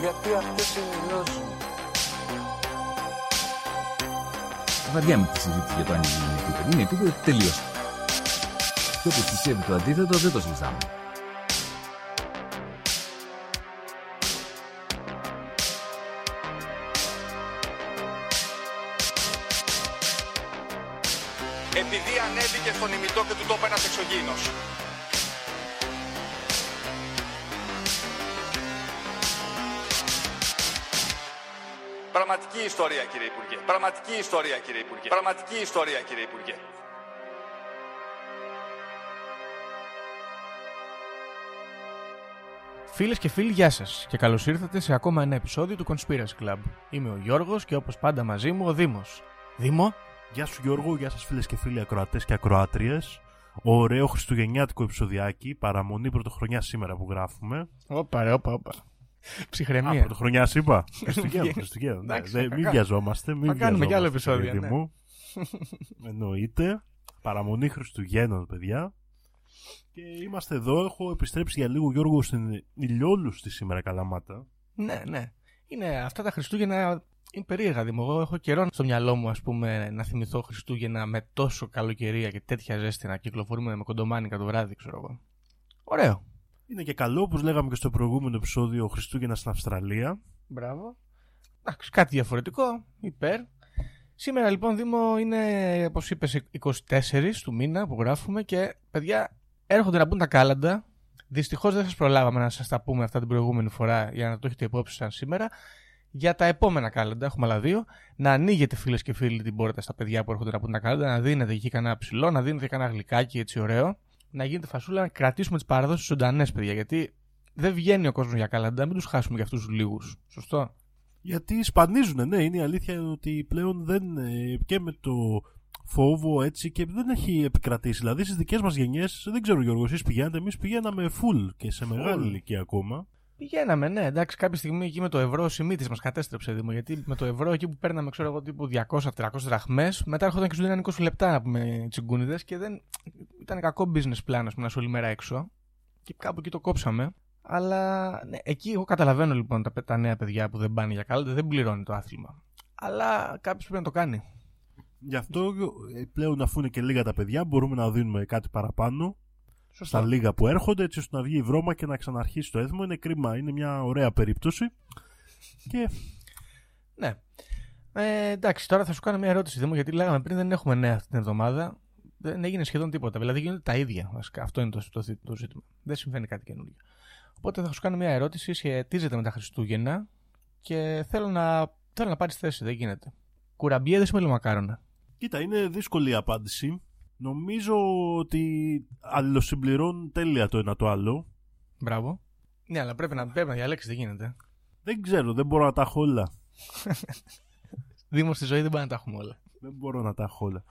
Γιατί αυτές είναι οι γνώσεις μου. Βαριά με τη συζήτηση για το αν είναι επίπεδο. Είναι επίπεδο τελείως. Και όποιο πιστεύει το αντίθετο δεν το συζητάμε. επειδή ανέβηκε στον ημιτό και του τόπου ένας εξωγήινος. Πραγματική ιστορία κύριε Υπουργέ. Πραγματική ιστορία κύριε Υπουργέ. Πραγματική ιστορία κύριε Υπουργέ. Φίλες και φίλοι, γεια σας και καλώς ήρθατε σε ακόμα ένα επεισόδιο του Conspiracy Club. Είμαι ο Γιώργος και όπως πάντα μαζί μου ο Δήμος. Δήμο, Γεια σου Γιώργο, γεια σας φίλες και φίλοι ακροατές και ακροάτριες. Ωραίο χριστουγεννιάτικο επεισοδιάκι, παραμονή πρωτοχρονιά σήμερα που γράφουμε. Όπα ρε, όπα, όπα. Α, Ψυχραιμία. πρωτοχρονιά είπα. Χριστουγέννο, Χριστουγέννο. Ναι, Εντάξει, δεν- θα μην κα- βιαζόμαστε, μην θα κάνουμε κι άλλο βιαζόμαστε, επεισόδιο, παιδί ναι. μου. Εννοείται. Παραμονή Χριστουγέννων, παιδιά. Και είμαστε εδώ, έχω επιστρέψει για λίγο Γιώργο στην ηλιόλουστη σήμερα Καλαμάτα. Ναι, ναι. Είναι αυτά τα Χριστούγεννα. Είναι περίεργα, Δήμο. Εγώ έχω καιρό στο μυαλό μου, ας πούμε, να θυμηθώ Χριστούγεννα με τόσο καλοκαιρία και τέτοια ζέστη να κυκλοφορούμε με κοντομάνικα το βράδυ, ξέρω εγώ. Ωραίο. Είναι και καλό, όπως λέγαμε και στο προηγούμενο επεισόδιο, Χριστούγεννας στην Αυστραλία. Μπράβο. Εντάξει, κάτι διαφορετικό. Υπέρ. Σήμερα λοιπόν, Δήμο, είναι, όπως είπες, 24 του μήνα που γράφουμε και παιδιά έρχονται να μπουν τα κάλαντα. Δυστυχώς δεν σας προλάβαμε να σας τα πούμε αυτά την προηγούμενη φορά για να το έχετε υπόψη σαν σήμερα. Για τα επόμενα κάλαντα, έχουμε άλλα δύο, να ανοίγετε φίλες και φίλοι την πόρτα στα παιδιά που έρχονται να πούν τα κάλαντα, να δίνετε εκεί κανένα ψηλό, να δίνετε κανένα γλυκάκι έτσι ωραίο, να γίνεται φασούλα, να κρατήσουμε τις παραδόσεις ζωντανές, παιδιά. Γιατί δεν βγαίνει ο κόσμος για κάλαντα, μην τους χάσουμε για αυτούς τους λίγους. Σωστό. Γιατί σπανίζουν, ναι, είναι η αλήθεια ότι πλέον δεν. ε, και με το φόβο έτσι και δεν έχει επικρατήσει. Δηλαδή στις δικές μας γενιές, δεν ξέρω Γιώργος, εσείς πηγαίνετε, εμείς πηγαίναμε full και σε μεγάλη Full. ηλικία ακόμα. Πηγαίναμε, ναι, εντάξει, κάποια στιγμή εκεί με το ευρώ ο Σιμίτης μας κατέστρεψε Δήμο. Γιατί με το ευρώ εκεί που παίρναμε, ξέρω εγώ, τύπου 200-300 δραχμές, μετά έρχονταν και σου δίνανε 20 λεπτά να πούμε τσιγκούνιδες και δεν. ήταν κακό business plan, ας πούμε, να είσαι όλη μέρα έξω. Και κάπου εκεί το κόψαμε. Αλλά ναι, εκεί εγώ καταλαβαίνω λοιπόν τα, τα νέα παιδιά που δεν πάνε για κάλαντα, δεν πληρώνει το άθλημα. Αλλά κάποιος πρέπει να το κάνει. Γι' αυτό ε, πλέον αφού είναι και λίγα τα παιδιά, μπορούμε να δίνουμε κάτι παραπάνω στα λίγα που έρχονται, έτσι ώστε να βγει η βρώμα και να ξαναρχίσει το έθιμο. Είναι κρίμα, είναι μια ωραία περίπτωση. Και Ναι. Ε, εντάξει, τώρα θα σου κάνω μια ερώτηση, Δήμο, γιατί λέγαμε πριν δεν έχουμε νέα αυτή την εβδομάδα. Δεν έγινε σχεδόν τίποτα. Δηλαδή γίνονται τα ίδια. Βασικά. Αυτό είναι το, το, το ζήτημα. Δεν συμβαίνει κάτι καινούργιο. Οπότε θα σου κάνω μια ερώτηση, σχετίζεται με τα Χριστούγεννα και θέλω να, θέλω να πάρεις θέση. Δεν γίνεται. Κουραμπιέδες με λεμακάρονα. κοίτα, είναι δύσκολη η απάντηση. Νομίζω ότι αλληλοσυμπληρώνουν τέλεια το ένα το άλλο. Μπράβο. Ναι, αλλά πρέπει να, πρέπει να διαλέξεις, δεν γίνεται. Δεν ξέρω, δεν μπορώ να τα έχω όλα. Δήμος στη ζωή δεν πάει να τα έχουμε όλα. Δεν μπορώ να τα έχω όλα.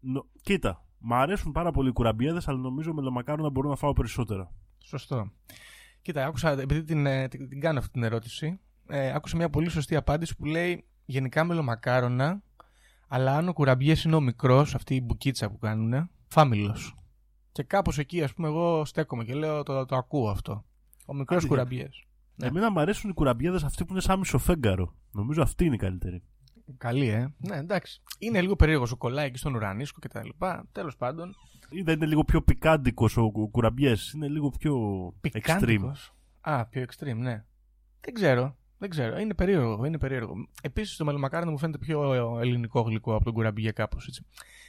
Νο- Κοίτα, μ' αρέσουν πάρα πολύ οι κουραμπιέδες, αλλά νομίζω με λεμακάρονα μπορώ να φάω περισσότερα. Σωστό. Κοίτα, άκουσα, επειδή την, ε, την, την κάνω αυτή την ερώτηση, ε, άκουσα μια πολύ σωστή απάντηση που λέει γενικά μελομακάρονα, αλλά αν ο κουραμπιές είναι ο μικρός, αυτή η μπουκίτσα που κάνουν, φάμιλος. Και κάπως εκεί, ας πούμε, εγώ στέκομαι και λέω το, το ακούω αυτό. Ο μικρός Άντε, κουραμπιές. Ναι. Εμένα μου αρέσουν οι κουραμπιέδες αυτοί που είναι σαν μισοφέγγαρο. Νομίζω αυτή είναι η καλύτερη. Καλή, ε. Ναι, εντάξει. Είναι λίγο περίεργο ο κολλάει εκεί στον ουρανίσκο και τα λοιπά. Τέλος πάντων. Ή δεν είναι λίγο πιο πικάντικος ο κουραμπιές, είναι λίγο πιο extreme. Πικάντικος. Α, πιο extreme, ναι. Δεν ξέρω. Δεν ξέρω. Είναι περίεργο. Είναι περίεργο. Επίσης το μελομακάρονο μου φαίνεται πιο ελληνικό γλυκό από τον κουραμπιέ κάπως έτσι.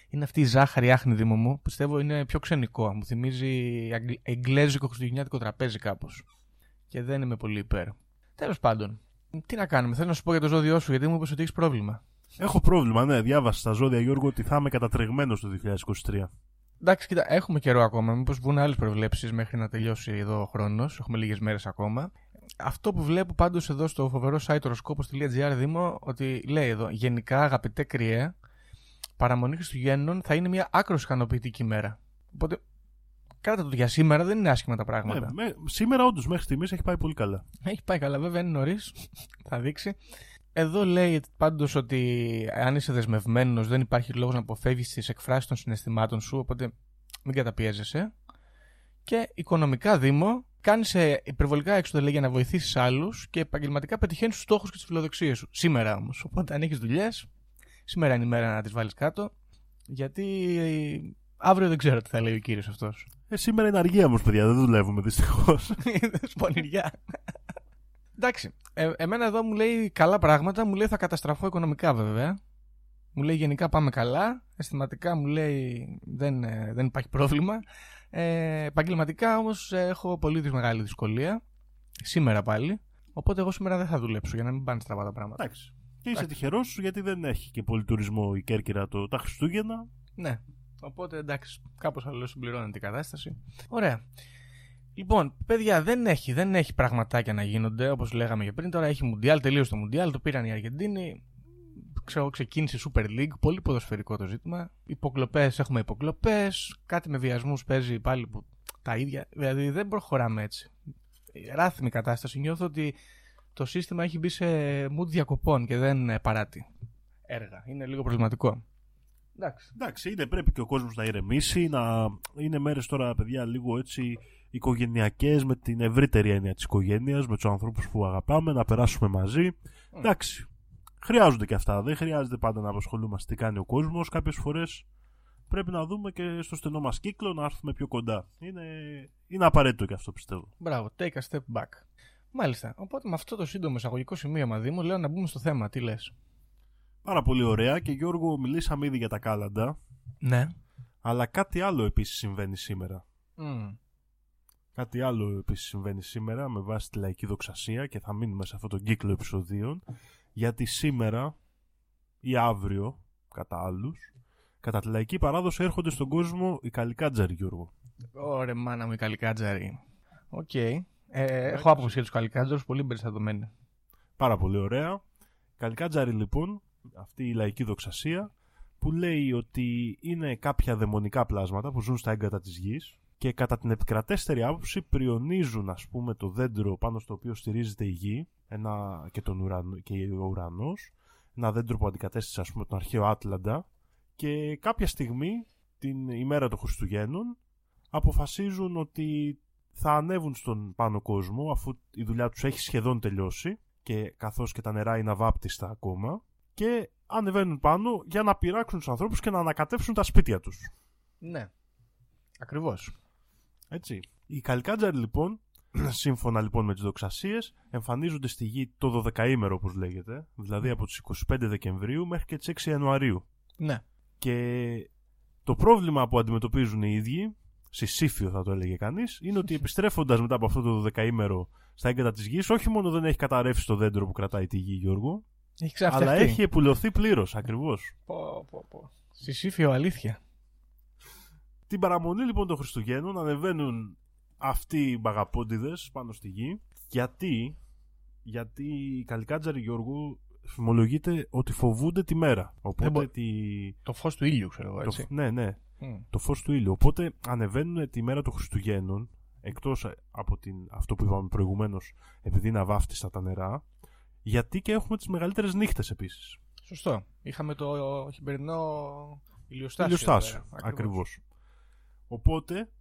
Είναι αυτή η ζάχαρη άχνη μου. Πιστεύω είναι πιο ξενικό. Μου θυμίζει αγγλ- εγγλέζικο χριστουγεννιάτικο τραπέζι κάπως. Και δεν είμαι πολύ υπέρ. Τέλος πάντων. Τι να κάνουμε. Θέλω να σου πω για το ζώδιό σου γιατί μου είπες ότι έχεις πρόβλημα. Έχω πρόβλημα, ναι. Διάβασα στα ζώδια Γιώργο ότι θα είμαι κατατρεγμένος το 2023. Εντάξει, κοίτα, έχουμε καιρό ακόμα. Μήπως βγουν άλλες προβλέψεις μέχρι να τελειώσει εδώ ο χρόνος. Έχουμε λίγες μέρες ακόμα. Αυτό που βλέπω πάντως εδώ στο φοβερό site οροσκόπο.gr Δήμο, ότι λέει εδώ, γενικά αγαπητέ κρυέ, παραμονή Χριστουγέννων θα είναι μια άκρος ικανοποιητική μέρα. Οπότε, κράτα το για σήμερα δεν είναι άσχημα τα πράγματα. Ναι, με- σήμερα όντως μέχρι στιγμής έχει πάει πολύ καλά. Έχει πάει καλά, βέβαια είναι νωρίς. θα δείξει. Εδώ λέει πάντως ότι αν είσαι δεσμευμένος, δεν υπάρχει λόγος να αποφεύγεις τις εκφράσεις των συναισθημάτων σου, οπότε μην καταπιέζεσαι. Και οικονομικά, Δήμο, κάνεις υπερβολικά έξοδα λέει, για να βοηθήσεις άλλους και επαγγελματικά πετυχαίνεις τους στόχους και τις φιλοδοξίες σου. Σήμερα όμως. Οπότε αν έχεις δουλειές, σήμερα είναι η μέρα να τις βάλεις κάτω. Γιατί αύριο δεν ξέρω τι θα λέει ο κύριος αυτός. Ε, σήμερα είναι αργία όμως, παιδιά, δεν δουλεύουμε δυστυχώς. Σπονηριά. Εντάξει. Ε, εμένα εδώ μου λέει καλά πράγματα. Μου λέει θα καταστραφώ οικονομικά βέβαια. Μου λέει γενικά πάμε καλά. Αισθηματικά μου λέει δεν, ε, δεν υπάρχει πρόβλημα. Ε, επαγγελματικά όμως έχω πολύ δυσ- μεγάλη δυσκολία. Σήμερα πάλι. Οπότε εγώ σήμερα δεν θα δουλέψω για να μην πάνε στραβά τα πράγματα. Εντάξει. Και είσαι τυχερός γιατί δεν έχει και πολύ τουρισμό η Κέρκυρα το, τα Χριστούγεννα. Ναι. Οπότε εντάξει, κάπως αλλιώς συμπληρώνεται η κατάσταση. Ωραία. Λοιπόν, παιδιά, δεν έχει, δεν έχει πραγματάκια να γίνονται όπως λέγαμε και πριν. Τώρα έχει Μουντιάλ, τελείωσε το Μουντιάλ, το πήραν οι Αργεντίνοι. Ξέρω, ξεκίνησε η Super League, πολύ ποδοσφαιρικό το ζήτημα. Υποκλοπές, έχουμε υποκλοπές. Κάτι με βιασμούς παίζει πάλι που τα ίδια. Δηλαδή δεν προχωράμε έτσι. Ράθιμη κατάσταση. Νιώθω ότι το σύστημα έχει μπει σε mood διακοπών και δεν ε, παράτει έργα. Είναι λίγο προβληματικό. Εντάξει. Εντάξει, είναι, πρέπει και ο κόσμος να ηρεμήσει, να είναι μέρες τώρα, παιδιά, λίγο έτσι οικογενειακές με την ευρύτερη έννοια της οικογένειας, με τους ανθρώπους που αγαπάμε, να περάσουμε μαζί. Εντάξει, χρειάζονται και αυτά. Δεν χρειάζεται πάντα να απασχολούμαστε τι κάνει ο κόσμος. Κάποιες φορές πρέπει να δούμε και στο στενό μας κύκλο να έρθουμε πιο κοντά. Είναι, είναι απαραίτητο και αυτό πιστεύω. Μπράβο, take a step back. Μάλιστα. Οπότε με αυτό το σύντομο εισαγωγικό σημείωμα Δήμο, λέω να μπούμε στο θέμα. Τι λες; Πάρα πολύ ωραία και Γιώργο, μιλήσαμε ήδη για τα κάλαντα, Ναι. αλλά κάτι άλλο επίσης συμβαίνει σήμερα. Mm. Κάτι άλλο επίσης συμβαίνει σήμερα με βάση τη λαϊκή δοξασία και θα μείνουμε σε αυτόν τον κύκλο επεισοδίων γιατί σήμερα ή αύριο, κατά άλλους, κατά τη λαϊκή παράδοση έρχονται στον κόσμο οι καλικάτζαροι Γιώργο. Ωραία, μάνα μου, η καλικάτζαρη. Οκ. Ε, έχω άποψη για τους καλικάτζαρους, πολύ εμπεριστατωμένη. Πάρα πολύ ωραία. Καλικάτζαροι λοιπόν, αυτή η λαϊκή δοξασία που λέει ότι είναι κάποια δαιμονικά πλάσματα που ζουν στα έγκατα της γης και κατά την επικρατέστερη άποψη πριονίζουν ας πούμε το δέντρο πάνω στο οποίο στηρίζεται η γη ένα, και, τον ουρανό, και ο ουρανός ένα δέντρο που αντικατέστησε ας πούμε τον αρχαίο Άτλαντα και κάποια στιγμή την ημέρα των Χριστουγέννων αποφασίζουν ότι θα ανέβουν στον πάνω κόσμο αφού η δουλειά τους έχει σχεδόν τελειώσει και καθώς και τα νερά είναι αβάπτιστα ακόμα και ανεβαίνουν πάνω για να πειράξουν τους ανθρώπους και να ανακατεύσουν τα σπίτια τους. Ναι. Ακριβώς. Έτσι. Οι καλικάτζαροι λοιπόν, σύμφωνα λοιπόν με τις δοξασίες, εμφανίζονται στη γη το 12ήμερο όπως λέγεται, δηλαδή από τις 25 Δεκεμβρίου μέχρι και τις 6 Ιανουαρίου. Ναι. Και το πρόβλημα που αντιμετωπίζουν οι ίδιοι, συσήφιο θα το έλεγε κανείς, είναι ότι επιστρέφοντας μετά από αυτό το 12ήμερο στα έγκατα της γης, όχι μόνο δεν έχει καταρρεύσει το δέντρο που κρατάει τη γη, Γιώργο, Έχει ξαφτιαχτεί. αλλά έχει επουλωθεί πλήρως, ακριβώς. Πω, πω, πω. Συσήφιο, αλήθεια. Την παραμονή λοιπόν των Χριστουγέννων ανεβαίνουν αυτοί οι μπαγαπόντιδες πάνω στη γη. Γιατί, γιατί οι καλικάτζαροι Γιώργου φημολογείται ότι φοβούνται τη μέρα. Οπότε μπο- τη... Το φως του ήλιου, ξέρω εγώ, το... έτσι. Ναι, ναι. Μμ. Το φως του ήλιου. Οπότε ανεβαίνουν τη μέρα των Χριστουγέννων, εκτός από την... αυτό που είπαμε προηγουμένως, επειδή είναι αβάφτιστα τα νερά, γιατί και έχουμε τις μεγαλύτερες νύχτες επίσης. Σωστό. Είχαμε το χειμερινό ηλιοστάσιο. Ηλιοστάσιο, εδώ πέρα. ακριβώς. Οπότε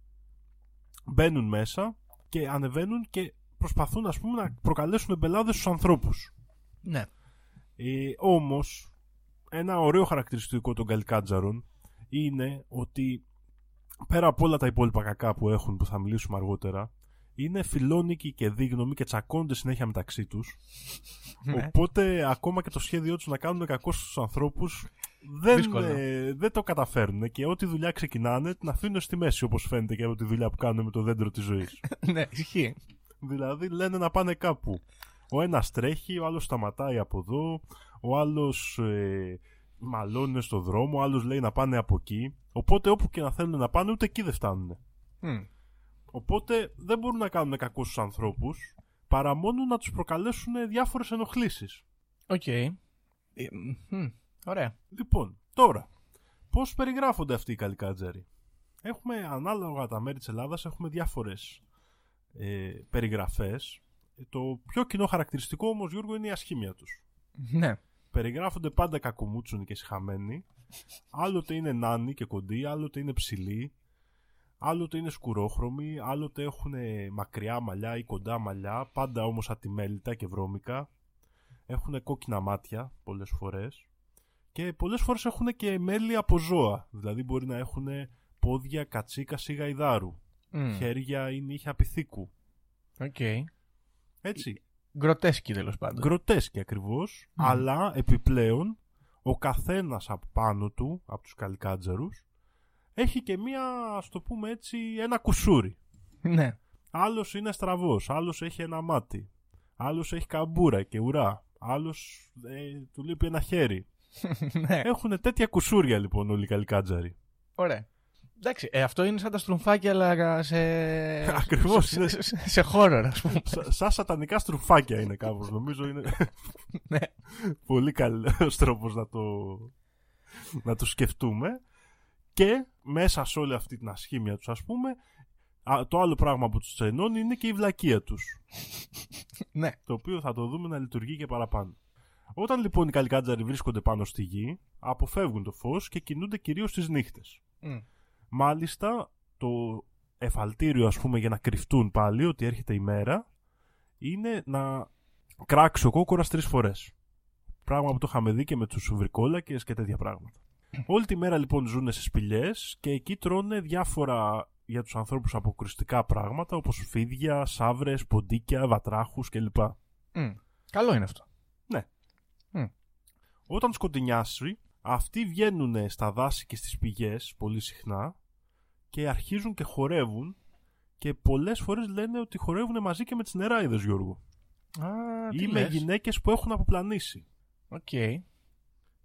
μπαίνουν μέσα και ανεβαίνουν και προσπαθούν ας πούμε να προκαλέσουν εμπελάδες στους ανθρώπους. Ναι. Ε, όμως ένα ωραίο χαρακτηριστικό των καλικάτζαρων είναι ότι πέρα από όλα τα υπόλοιπα κακά που έχουν που θα μιλήσουμε αργότερα είναι φιλόνικοι και δίγνωμοι και τσακώνται συνέχεια μεταξύ τους Ναι. Οπότε ακόμα και το σχέδιό τους να κάνουν κακό στους ανθρώπους δεν, Δύσκολο. ε, δεν το καταφέρνουν και ό,τι δουλειά ξεκινάνε την αφήνουν στη μέση όπως φαίνεται και από τη δουλειά που κάνουν με το δέντρο της ζωής. ναι, ισχύει. δηλαδή λένε να πάνε κάπου. Ο ένας τρέχει, ο άλλος σταματάει από εδώ, ο άλλος ε, μαλώνουν στο δρόμο, άλλος λέει να πάνε από εκεί. Οπότε όπου και να θέλουν να πάνε, ούτε εκεί δεν φτάνουν. Μμ. Οπότε δεν μπορούν να κάνουν κακό στους ανθρώπους, παρά μόνο να τους προκαλέσουν διάφορες ενοχλήσεις. Οκ. Ε, μμ, Ωραία. Λοιπόν, τώρα, πώς περιγράφονται αυτοί οι καλικάτζαροι; Έχουμε ανάλογα τα μέρη της Ελλάδας, έχουμε διάφορες ε, περιγραφές. Το πιο κοινό χαρακτηριστικό όμως, Γιώργο, είναι η ασχήμια τους. Ναι. Περιγράφονται πάντα κακομούτσουνοι και σιχαμένοι. Άλλοτε είναι νάνοι και κοντοί, άλλοτε είναι ψηλοί, άλλοτε είναι σκουρόχρωμοι, άλλοτε έχουν μακριά μαλλιά ή κοντά μαλλιά, πάντα όμως ατιμέλητα και βρώμικα. Έχουν κόκκινα μάτια πολλές φορές και πολλές φορές έχουν και μέλη από ζώα, δηλαδή μπορεί να έχουν πόδια κατσίκας ή γαϊδάρου, Μμ. χέρια ή νύχια πυθίκου. Οκ. Έτσι, Γκροτέσκοι τέλος πάντων. γκροτέσκοι ακριβώς, αλλά επιπλέον ο καθένας από πάνω του, από τους καλικάτζαρους, έχει και μία, ας το πούμε έτσι, ένα κουσούρι. Ναι. Άλλος είναι στραβός, άλλος έχει ένα μάτι, άλλος έχει καμπούρα και ουρά, άλλος ε, του λείπει ένα χέρι. ναι. Έχουν τέτοια κουσούρια λοιπόν όλοι οι καλικάτζαροι. Ωραία. Εντάξει, ε, αυτό είναι σαν τα στρουμφάκια, αλλά σε. Ακριβώς, σε, είναι. σε, σε, σε χώρο, ας πούμε. Σα- σαν σατανικά στρουφάκια είναι κάπως, νομίζω είναι Ναι. πολύ καλός τρόπος να το, να το σκεφτούμε. Και μέσα σε όλη αυτή την ασχήμια τους ας πούμε, α, το άλλο πράγμα που τους ενώνει είναι και η βλακεία τους. ναι. το οποίο θα το δούμε να λειτουργεί και παραπάνω. Όταν λοιπόν οι καλικάτζαροι βρίσκονται πάνω στη γη, αποφεύγουν το φως και κινούνται κυρίως στις νύχτες. Μμ. Μάλιστα, το εφαλτήριο ας πούμε για να κρυφτούν πάλι ότι έρχεται η μέρα είναι να κράξει ο κόκορας τρεις φορές. Πράγμα που το είχαμε δει και με τους βρικόλακες και τέτοια πράγματα. Όλη τη μέρα λοιπόν ζουν σε σπηλιές και εκεί τρώνε διάφορα για τους ανθρώπους αποκρουστικά πράγματα όπως φίδια, σαύρες, ποντίκια, βατράχους κλπ. Μμ. Καλό είναι αυτό. Όταν σκοτεινιάσει, αυτοί βγαίνουν στα δάση και στις πηγές πολύ συχνά και αρχίζουν και χορεύουν και πολλές φορές λένε ότι χορεύουν μαζί και με τις νεράιδες Γιώργο. Α, τι Ή με λες. γυναίκες που έχουν αποπλανήσει. Οκ.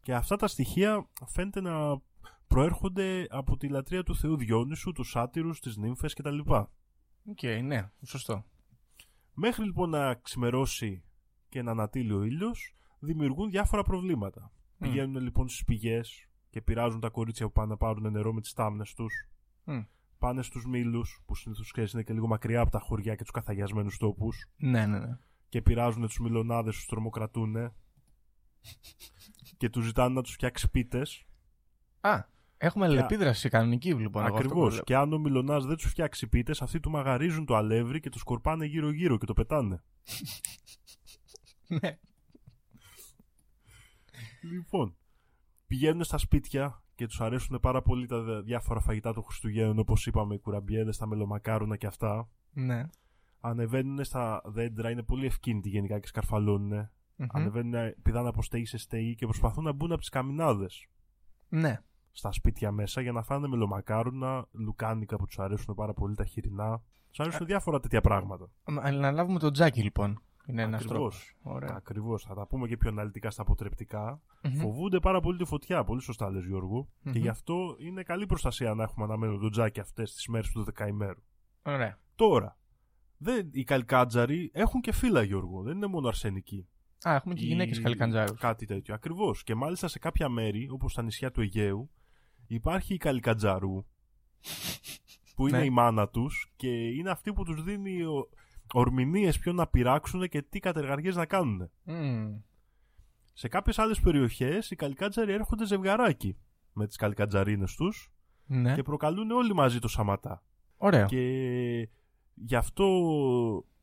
Και αυτά τα στοιχεία φαίνεται να προέρχονται από τη λατρεία του Θεού Διόνυσου, τους σάτυρους, τις νύμφες κτλ. Οκ, ναι, σωστό. Μέχρι λοιπόν να ξημερώσει και να ανατείλει ο ήλιος, δημιουργούν διάφορα προβλήματα. Μμ. Πηγαίνουν λοιπόν στις πηγές και πειράζουν τα κορίτσια που πάνε να πάρουν νερό με τις στάμνες τους. Μμ. Πάνε στους μύλους, που συνήθως ξέρεις είναι και λίγο μακριά από τα χωριά και τους καθαγιασμένους τόπους. Ναι, ναι, ναι. Και πειράζουν τους μιλονάδες, τους τρομοκρατούν. Και τους ζητάνε να τους φτιάξει πίτες. Α, έχουμε αλληλεπίδραση κανονική λοιπόν. εγώ αυτό που Ακριβώς. βλέπω. Και αν ο μιλονάς δεν τους φτιάξει πίτες, αυτοί του μαγαρίζουν το αλεύρι και το σκορπάνε γύρω-γύρω και το πετάνε. Ναι. Λοιπόν, πηγαίνουν στα σπίτια και τους αρέσουν πάρα πολύ τα δε- διάφορα φαγητά των Χριστουγέννων, όπως είπαμε, οι κουραμπιέδε, τα μελομακάρονα και αυτά. Ναι. Ανεβαίνουν στα δέντρα, είναι πολύ ευκίνητοι γενικά και σκαρφαλώνουν. Μμμ. Ανεβαίνουν, πηδάνε από στέη σε στέη και προσπαθούν να μπουν από τις καμινάδες Ναι. στα σπίτια μέσα για να φάνε μελομακάρονα, λουκάνικα που τους αρέσουν πάρα πολύ, τα χοιρινά. Τους αρέσουν διάφορα τέτοια πράγματα. Μα, Να λάβουμε τον Τζάκι λοιπόν. Είναι ένας τρόπος. Ακριβώς. Ωραία. Ακριβώς. Θα τα πούμε και πιο αναλυτικά στα αποτρεπτικά. Μμμ. Φοβούνται πάρα πολύ τη φωτιά. Πολύ σωστά λες Γιώργο. Μμμ. Και γι' αυτό είναι καλή προστασία να έχουμε αναμένο τον τζάκι αυτές τις μέρες του δεκαημέρου. Ωραία. Τώρα, δεν, οι καλκάτζαροι έχουν και φύλλα Γιώργο. Δεν είναι μόνο αρσενικοί. Α, έχουμε και Οι- γυναίκες καλικαντζάρου. Κάτι τέτοιο. Ακριβώς. Και μάλιστα σε κάποια μέρη, όπως στα νησιά του Αιγαίου, υπάρχει η καλικατζάρου. που είναι Ναι. η μάνα τους και είναι αυτή που τους δίνει ορμηνίες ποιο να πειράξουν και τι κατεργαριές να κάνουν. Μμμ. Σε κάποιες άλλες περιοχές οι καλικάτζαροι έρχονται ζευγαράκι με τις καλικατζαρίνες τους Ναι. και προκαλούν όλοι μαζί το σαματά. Ωραίο. Και γι' αυτό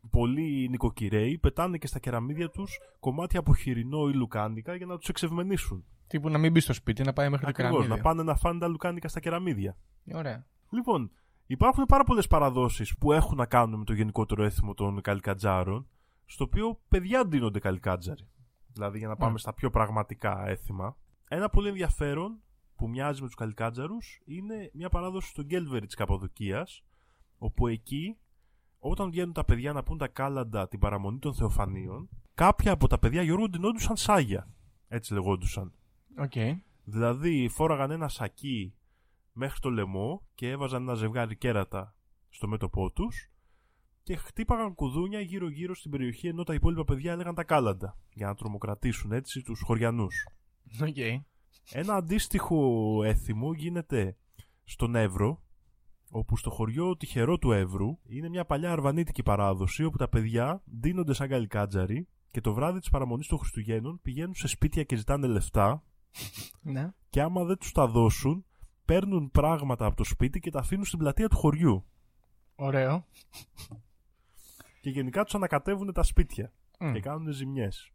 πολλοί νοικοκυρέοι πετάνε και στα κεραμίδια τους κομμάτια από χοιρινό ή λουκάνικα για να τους εξευμενήσουν. Τύπου να μην μπει στο σπίτι, να πάει μέχρι το Ακριβώς, κεραμίδιο. να πάνε να φάνε τα λουκάνικα στα κεραμίδια. Ωραία. Λοιπόν, υπάρχουν πάρα πολλές παραδόσεις που έχουν να κάνουν με το γενικότερο έθιμο των καλικατζάρων, στο οποίο παιδιά ντύνονται καλικάτζαροι. Δηλαδή, για να πάμε Μμ. στα πιο πραγματικά έθιμα. Ένα πολύ ενδιαφέρον που μοιάζει με τους καλικάτζαρους είναι μια παράδοση στο Γκέλβερι της Καππαδοκίας, όπου εκεί, όταν βγαίνουν τα παιδιά να πουν τα κάλαντα την παραμονή των Θεοφανίων, κάποια από τα παιδιά Γιώργο ντυνόντουσαν σάγια. Έτσι λεγόντουσαν. Οκ. Δηλαδή φόραγαν ένα σακί μέχρι το λαιμό και έβαζαν ένα ζευγάρι κέρατα στο μέτωπό τους και χτύπαγαν κουδούνια γύρω-γύρω στην περιοχή ενώ τα υπόλοιπα παιδιά έλεγαν τα κάλαντα για να τρομοκρατήσουν έτσι τους χωριανούς. Οκ. Ένα αντίστοιχο έθιμο γίνεται στον Εύρο, όπου στο χωριό Τυχερό του Έβρου είναι μια παλιά αρβανίτικη παράδοση όπου τα παιδιά ντύνονται σαν καλικάτζαροι και το βράδυ της παραμονής των Χριστουγέννων πηγαίνουν σε σπίτια και ζητάνε λεφτά Ναι. και άμα δεν τους τα δώσουν παίρνουν πράγματα από το σπίτι και τα αφήνουν στην πλατεία του χωριού Ωραίο. και γενικά τους ανακατεύουν τα σπίτια Μμ. και κάνουν ζημιές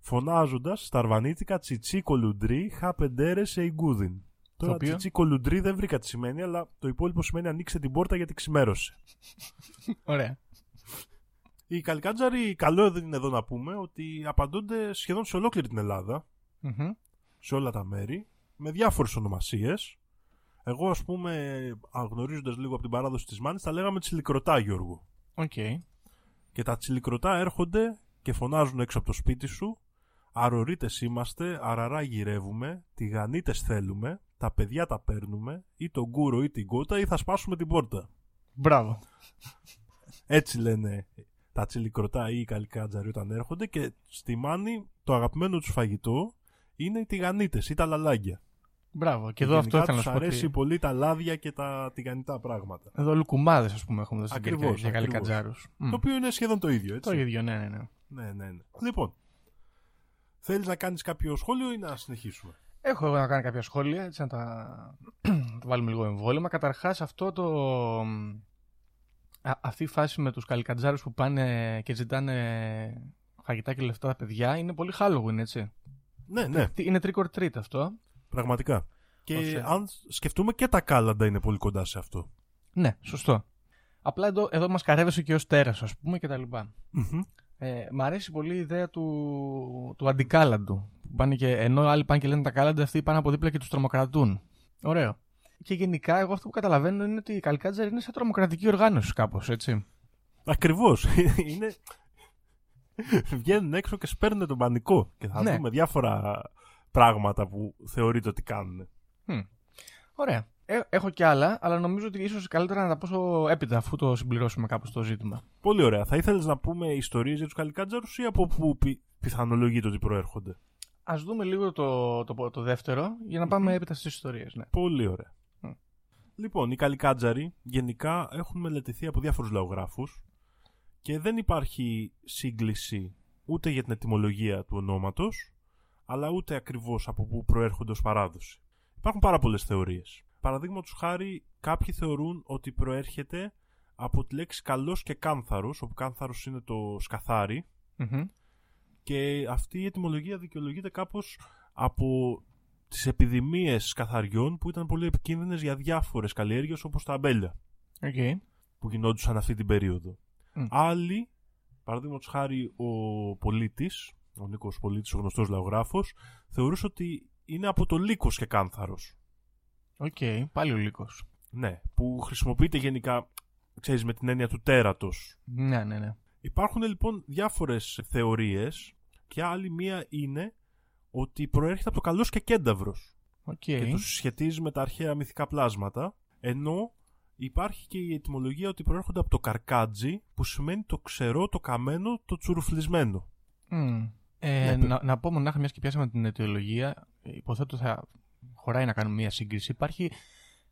φωνάζοντας στα αρβανίτικα τσιτσί κολουντρί χαπεντέρε σε ιγκούδιν. Τώρα οποίο; τσιτσί κολουντρί δεν βρήκα τι σημαίνει, αλλά το υπόλοιπο σημαίνει ανοίξε την πόρτα γιατί ξημέρωσε. Ωραία. Οι καλικάτζαροι, καλό δεν είναι εδώ να πούμε, ότι απαντώνται σχεδόν σε ολόκληρη την Ελλάδα, Μμμ. σε όλα τα μέρη, με διάφορες ονομασίες. Εγώ, ας πούμε, γνωρίζοντας λίγο από την παράδοση της Μάνης, τα λέγαμε τσιλικροτά, Γιώργο. Οκ. Και τα τσιλικροτά έρχονται και φωνάζουν έξω από το σπίτι σου. Αρορίτες είμαστε, αραρά γυρεύουμε, τηγανίτες θέλουμε, τα παιδιά τα παίρνουμε, ή τον κούρο ή την κότα ή θα σπάσουμε την πόρτα. Μπράβο. Έτσι λένε τα τσιλικροτά ή οι καλικάτζαροι όταν έρχονται και στη Μάνη το αγαπημένο τους φαγητό είναι οι τηγανίτες ή τα λαλάγια. Μπράβο. Και εδώ αυτό Γενικά ήθελα να τους σου πω. αρέσει ότι- πολύ τα λάδια και τα τηγανιτά πράγματα. Εδώ λουκουμάδες, ας πούμε, έχουμε εδώ στην Ακριβώς, Κυρκή για καλή ακριβώς. κατζάρου. Το οποίο είναι σχεδόν το ίδιο, έτσι. Το ίδιο, ναι, ναι, ναι. Ναι, ναι, ναι. Λοιπόν, θέλεις να κάνεις κάποιο σχόλιο ή να συνεχίσουμε; Έχω εγώ να κάνω κάποια σχόλια, έτσι να τα, να το βάλουμε λίγο εμβόλυμα. Καταρχάς, αυτό το. α- αυτή η φάση με τους καλικατζάρου που πάνε και ζητάνε φαγητά και λεφτά τα παιδιά είναι πολύ Halloween, έτσι. Ναι, ναι, Τι- Είναι trick or treat αυτό. πραγματικά. Και Ώστε- αν σκεφτούμε και τα κάλαντα είναι πολύ κοντά σε αυτό. Ναι, σωστό. Απλά εδώ, εδώ μας καρέβασε και ω τέρα, ας πούμε, και τα λοιπά. Μμμ. Ε, μ' αρέσει πολύ η ιδέα του, του αντικάλαντου. Που Πάνε και, ενώ άλλοι πάνε και λένε τα κάλαντα, αυτοί πάνε από δίπλα και τους τρομοκρατούν. Ωραίο. Και γενικά, εγώ αυτό που καταλαβαίνω είναι ότι η Καλικάτζαρ είναι σαν τρομοκρατική οργάνωση, κάπως, έτσι. Ακριβώς. είναι... Βγαίνουν έξω και σπέρνουν τον πανικό. Και θα Ναι. δούμε διάφορα πράγματα που θεωρείται ότι κάνουν. Μμ. Ωραία. Ε, έχω κι άλλα, αλλά νομίζω ότι ίσως καλύτερα να τα πω στο έπειτα, αφού το συμπληρώσουμε κάπως το ζήτημα. Πολύ ωραία. Θα ήθελες να πούμε ιστορίες για τους καλικάτζαρους ή από πού πι... πιθανολογείται ότι προέρχονται; Α δούμε λίγο το, το, το δεύτερο, για να πάμε έπειτα στις ιστορίες. Ναι. Πολύ ωραία. Μμ. Λοιπόν, οι καλικάτζαροι γενικά έχουν μελετηθεί από διάφορους λαογράφους και δεν υπάρχει σύγκληση ούτε για την ετυμολογία του ονόματος, αλλά ούτε ακριβώς από πού προέρχονται ως παράδοση. Υπάρχουν πάρα πολλές θεωρίες. Παραδείγματος χάρη, κάποιοι θεωρούν ότι προέρχεται από τη λέξη καλός και κάνθαρος, όπου κάνθαρος είναι το σκαθάρι, Μμμ. και αυτή η ετυμολογία δικαιολογείται κάπως από τις επιδημίες κανθάρων που ήταν πολύ επικίνδυνες για διάφορες καλλιέργειες όπως τα αμπέλια Οκ. που γινόντουσαν αυτή την περίοδο. Μμ. Άλλοι, παραδείγματος χάρη ο Πολίτης, ο Νίκος Πολίτης, ο γνωστός λαογράφος, θεωρούσε ότι είναι από το λύκος και κάνθαρος. Οκ. Πάλι ο λύκος. Ναι, που χρησιμοποιείται γενικά, ξέρεις, με την έννοια του τέρατος. Ναι, ναι, ναι. Υπάρχουν λοιπόν διάφορες θεωρίες και άλλη μία είναι ότι προέρχεται από το καλός και κένταυρος Οκ. και το συσχετίζει με τα αρχαία μυθικά πλάσματα ενώ υπάρχει και η ετυμολογία ότι προέρχονται από το καρκάτζι που σημαίνει το ξερό, το καμένο, το τσουρουφλισμένο. Μμ. Ε, Ναι, να, να πω μονάχα μιας και πιάσαμε την αιτιολογία. Υποθέτω θα χωράει να κάνουμε μια σύγκριση. Υπάρχει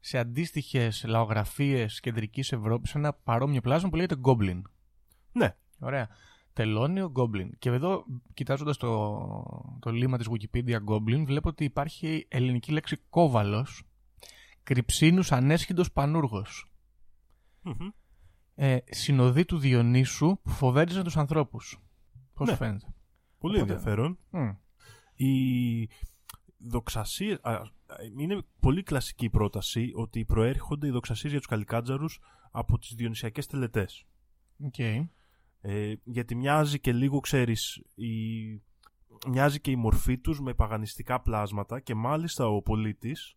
σε αντίστοιχες λαογραφίες κεντρικής Ευρώπης ένα παρόμοιο πλάσμα που λέγεται Goblin. Ναι, Ωραία. Τελώνιο Goblin. Και εδώ, κοιτάζοντας το, το λίμα της Wikipedia Goblin, βλέπω ότι υπάρχει ελληνική λέξη κόβαλος. Κρυψίνους ανέσχυντος πανούργος. Μμμ. Ε, συνοδή του Διονύσου που φοβέριζε τους ανθρώπους. Πώς Ναι. σου φαίνεται. πολύ Οπότε- ενδιαφέρον. Μμ. Η δοξασία. α, είναι πολύ κλασική η πρόταση ότι προέρχονται οι δοξασίες για τους καλικάτζαρους από τις διονυσιακές τελετές. Οκ. Ε, γιατί μοιάζει και λίγο, ξέρεις, η... μοιάζει και η μορφή τους με παγανιστικά πλάσματα και μάλιστα ο Πολίτης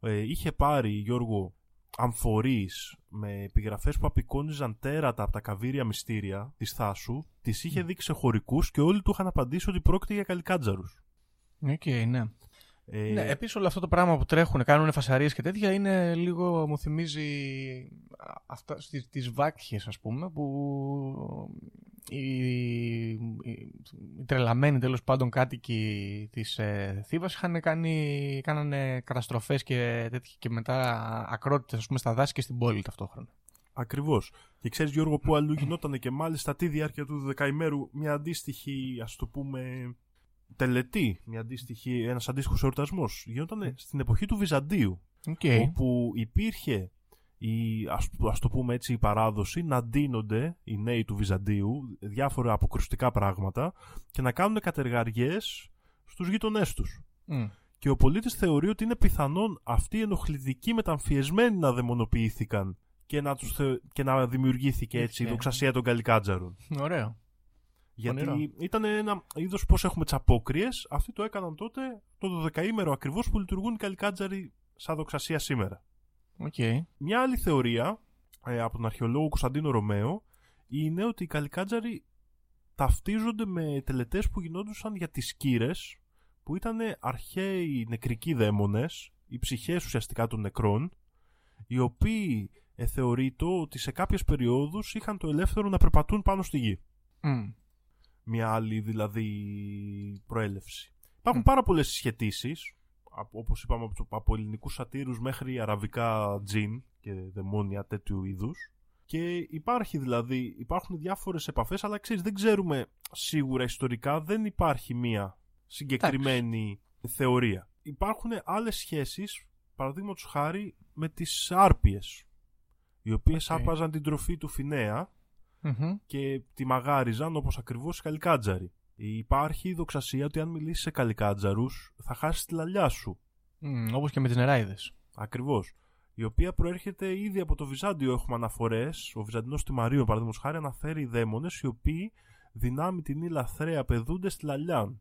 ε, είχε πάρει, Γιώργο, αμφορείς με επιγραφές που απεικόνιζαν τέρατα από τα Καβείρια μυστήρια της Θάσου, τις είχε δείξει σε χωρικούς και όλοι του είχαν απαντήσει ότι πρόκειται για καλικάτζαρους. Οκ, ναι. Ε, Ναι, επίσης όλο αυτό το πράγμα που τρέχουν, κάνουν φασαρίες και τέτοια είναι λίγο, μου θυμίζει α, αυτά στις, τις βάκχες ας πούμε που οι, οι, οι τρελαμένοι τέλος πάντων κάτοικοι της ε, Θήβας είχαν κάνει, κάνανε καταστροφές και, τέτοια, και μετά ακρότητες ας πούμε στα δάση και στην πόλη ταυτόχρονα. Ακριβώς. Και ξέρεις, Γιώργο, που αλλού γινόταν και μάλιστα τη διάρκεια του δεκαημέρου μια αντίστοιχη, ας το πούμε, τελετή, μια αντίστοιχη, ένας αντίστοιχος εορτασμός. Γινόταν στην εποχή του Βυζαντίου, Okay. όπου υπήρχε η, ας, ας το πούμε έτσι η παράδοση να ντύνονται οι νέοι του Βυζαντίου διάφορα αποκρουστικά πράγματα και να κάνουν κατεργαριές στους γείτονές τους. Και ο πολίτης θεωρεί ότι είναι πιθανόν αυτοί οι ενοχλητικοί μεταμφιεσμένοι να δαιμονοποιήθηκαν και να, τους θε... και να δημιουργήθηκε έτσι η Ναι. δοξασία των Καλικάτζαρων. Ωραίο. Γιατί Πονηρό. ήταν ένα είδος πώς έχουμε τις απόκριες. Αυτοί το έκαναν τότε το 12ήμερο ακριβώς που λειτουργούν οι Καλικάτζαροι σαν δοξασία σήμερα. Οκ. Μια άλλη θεωρία ε, από τον αρχαιολόγο Κωνσταντίνο Ρωμαίο είναι ότι οι Καλικάτζαροι ταυτίζονται με τελετές που γινόντουσαν για τις Κήρες που ήταν αρχαίοι νεκρικοί δαίμονες, οι ψυχές ουσιαστικά των νεκρών, οι οποίοι ε, θεωρείται ότι σε κάποιες περιόδους είχαν το ελεύθερο να περπατούν πάνω στη γη Μμ. Μια άλλη δηλαδή προέλευση. Υπάρχουν Μμ. πάρα πολλές συσχετήσεις, από- όπως είπαμε από, το- από ελληνικούς σατήρους μέχρι αραβικά τζιν και δαιμόνια τέτοιου είδους. Και υπάρχει δηλαδή, υπάρχουν διάφορες επαφές, αλλά ξέρεις δεν ξέρουμε σίγουρα ιστορικά, δεν υπάρχει μία συγκεκριμένη θεωρία. Υπάρχουν άλλες σχέσεις, παραδείγματος χάρη, με τις άρπιες, οι οποίες Οκ. άρπαζαν την τροφή του Φινέα Μμμ. και τη μαγάριζαν όπως ακριβώς οι καλικάτζαροι. Υπάρχει η δοξασία ότι αν μιλήσεις σε καλικάτζαρους θα χάσεις τη λαλιά σου. Μμ, Όπως και με τις νεράιδες. Ακριβώς. Η οποία προέρχεται ήδη από το Βυζάντιο έχουμε αναφορές. Ο Βυζαντινός Τιμαρίων παραδείγματος χάρη αναφέρει δαίμονες οι οποίοι δυνάμει τινί λαθραία πεδούν τη λαλιά.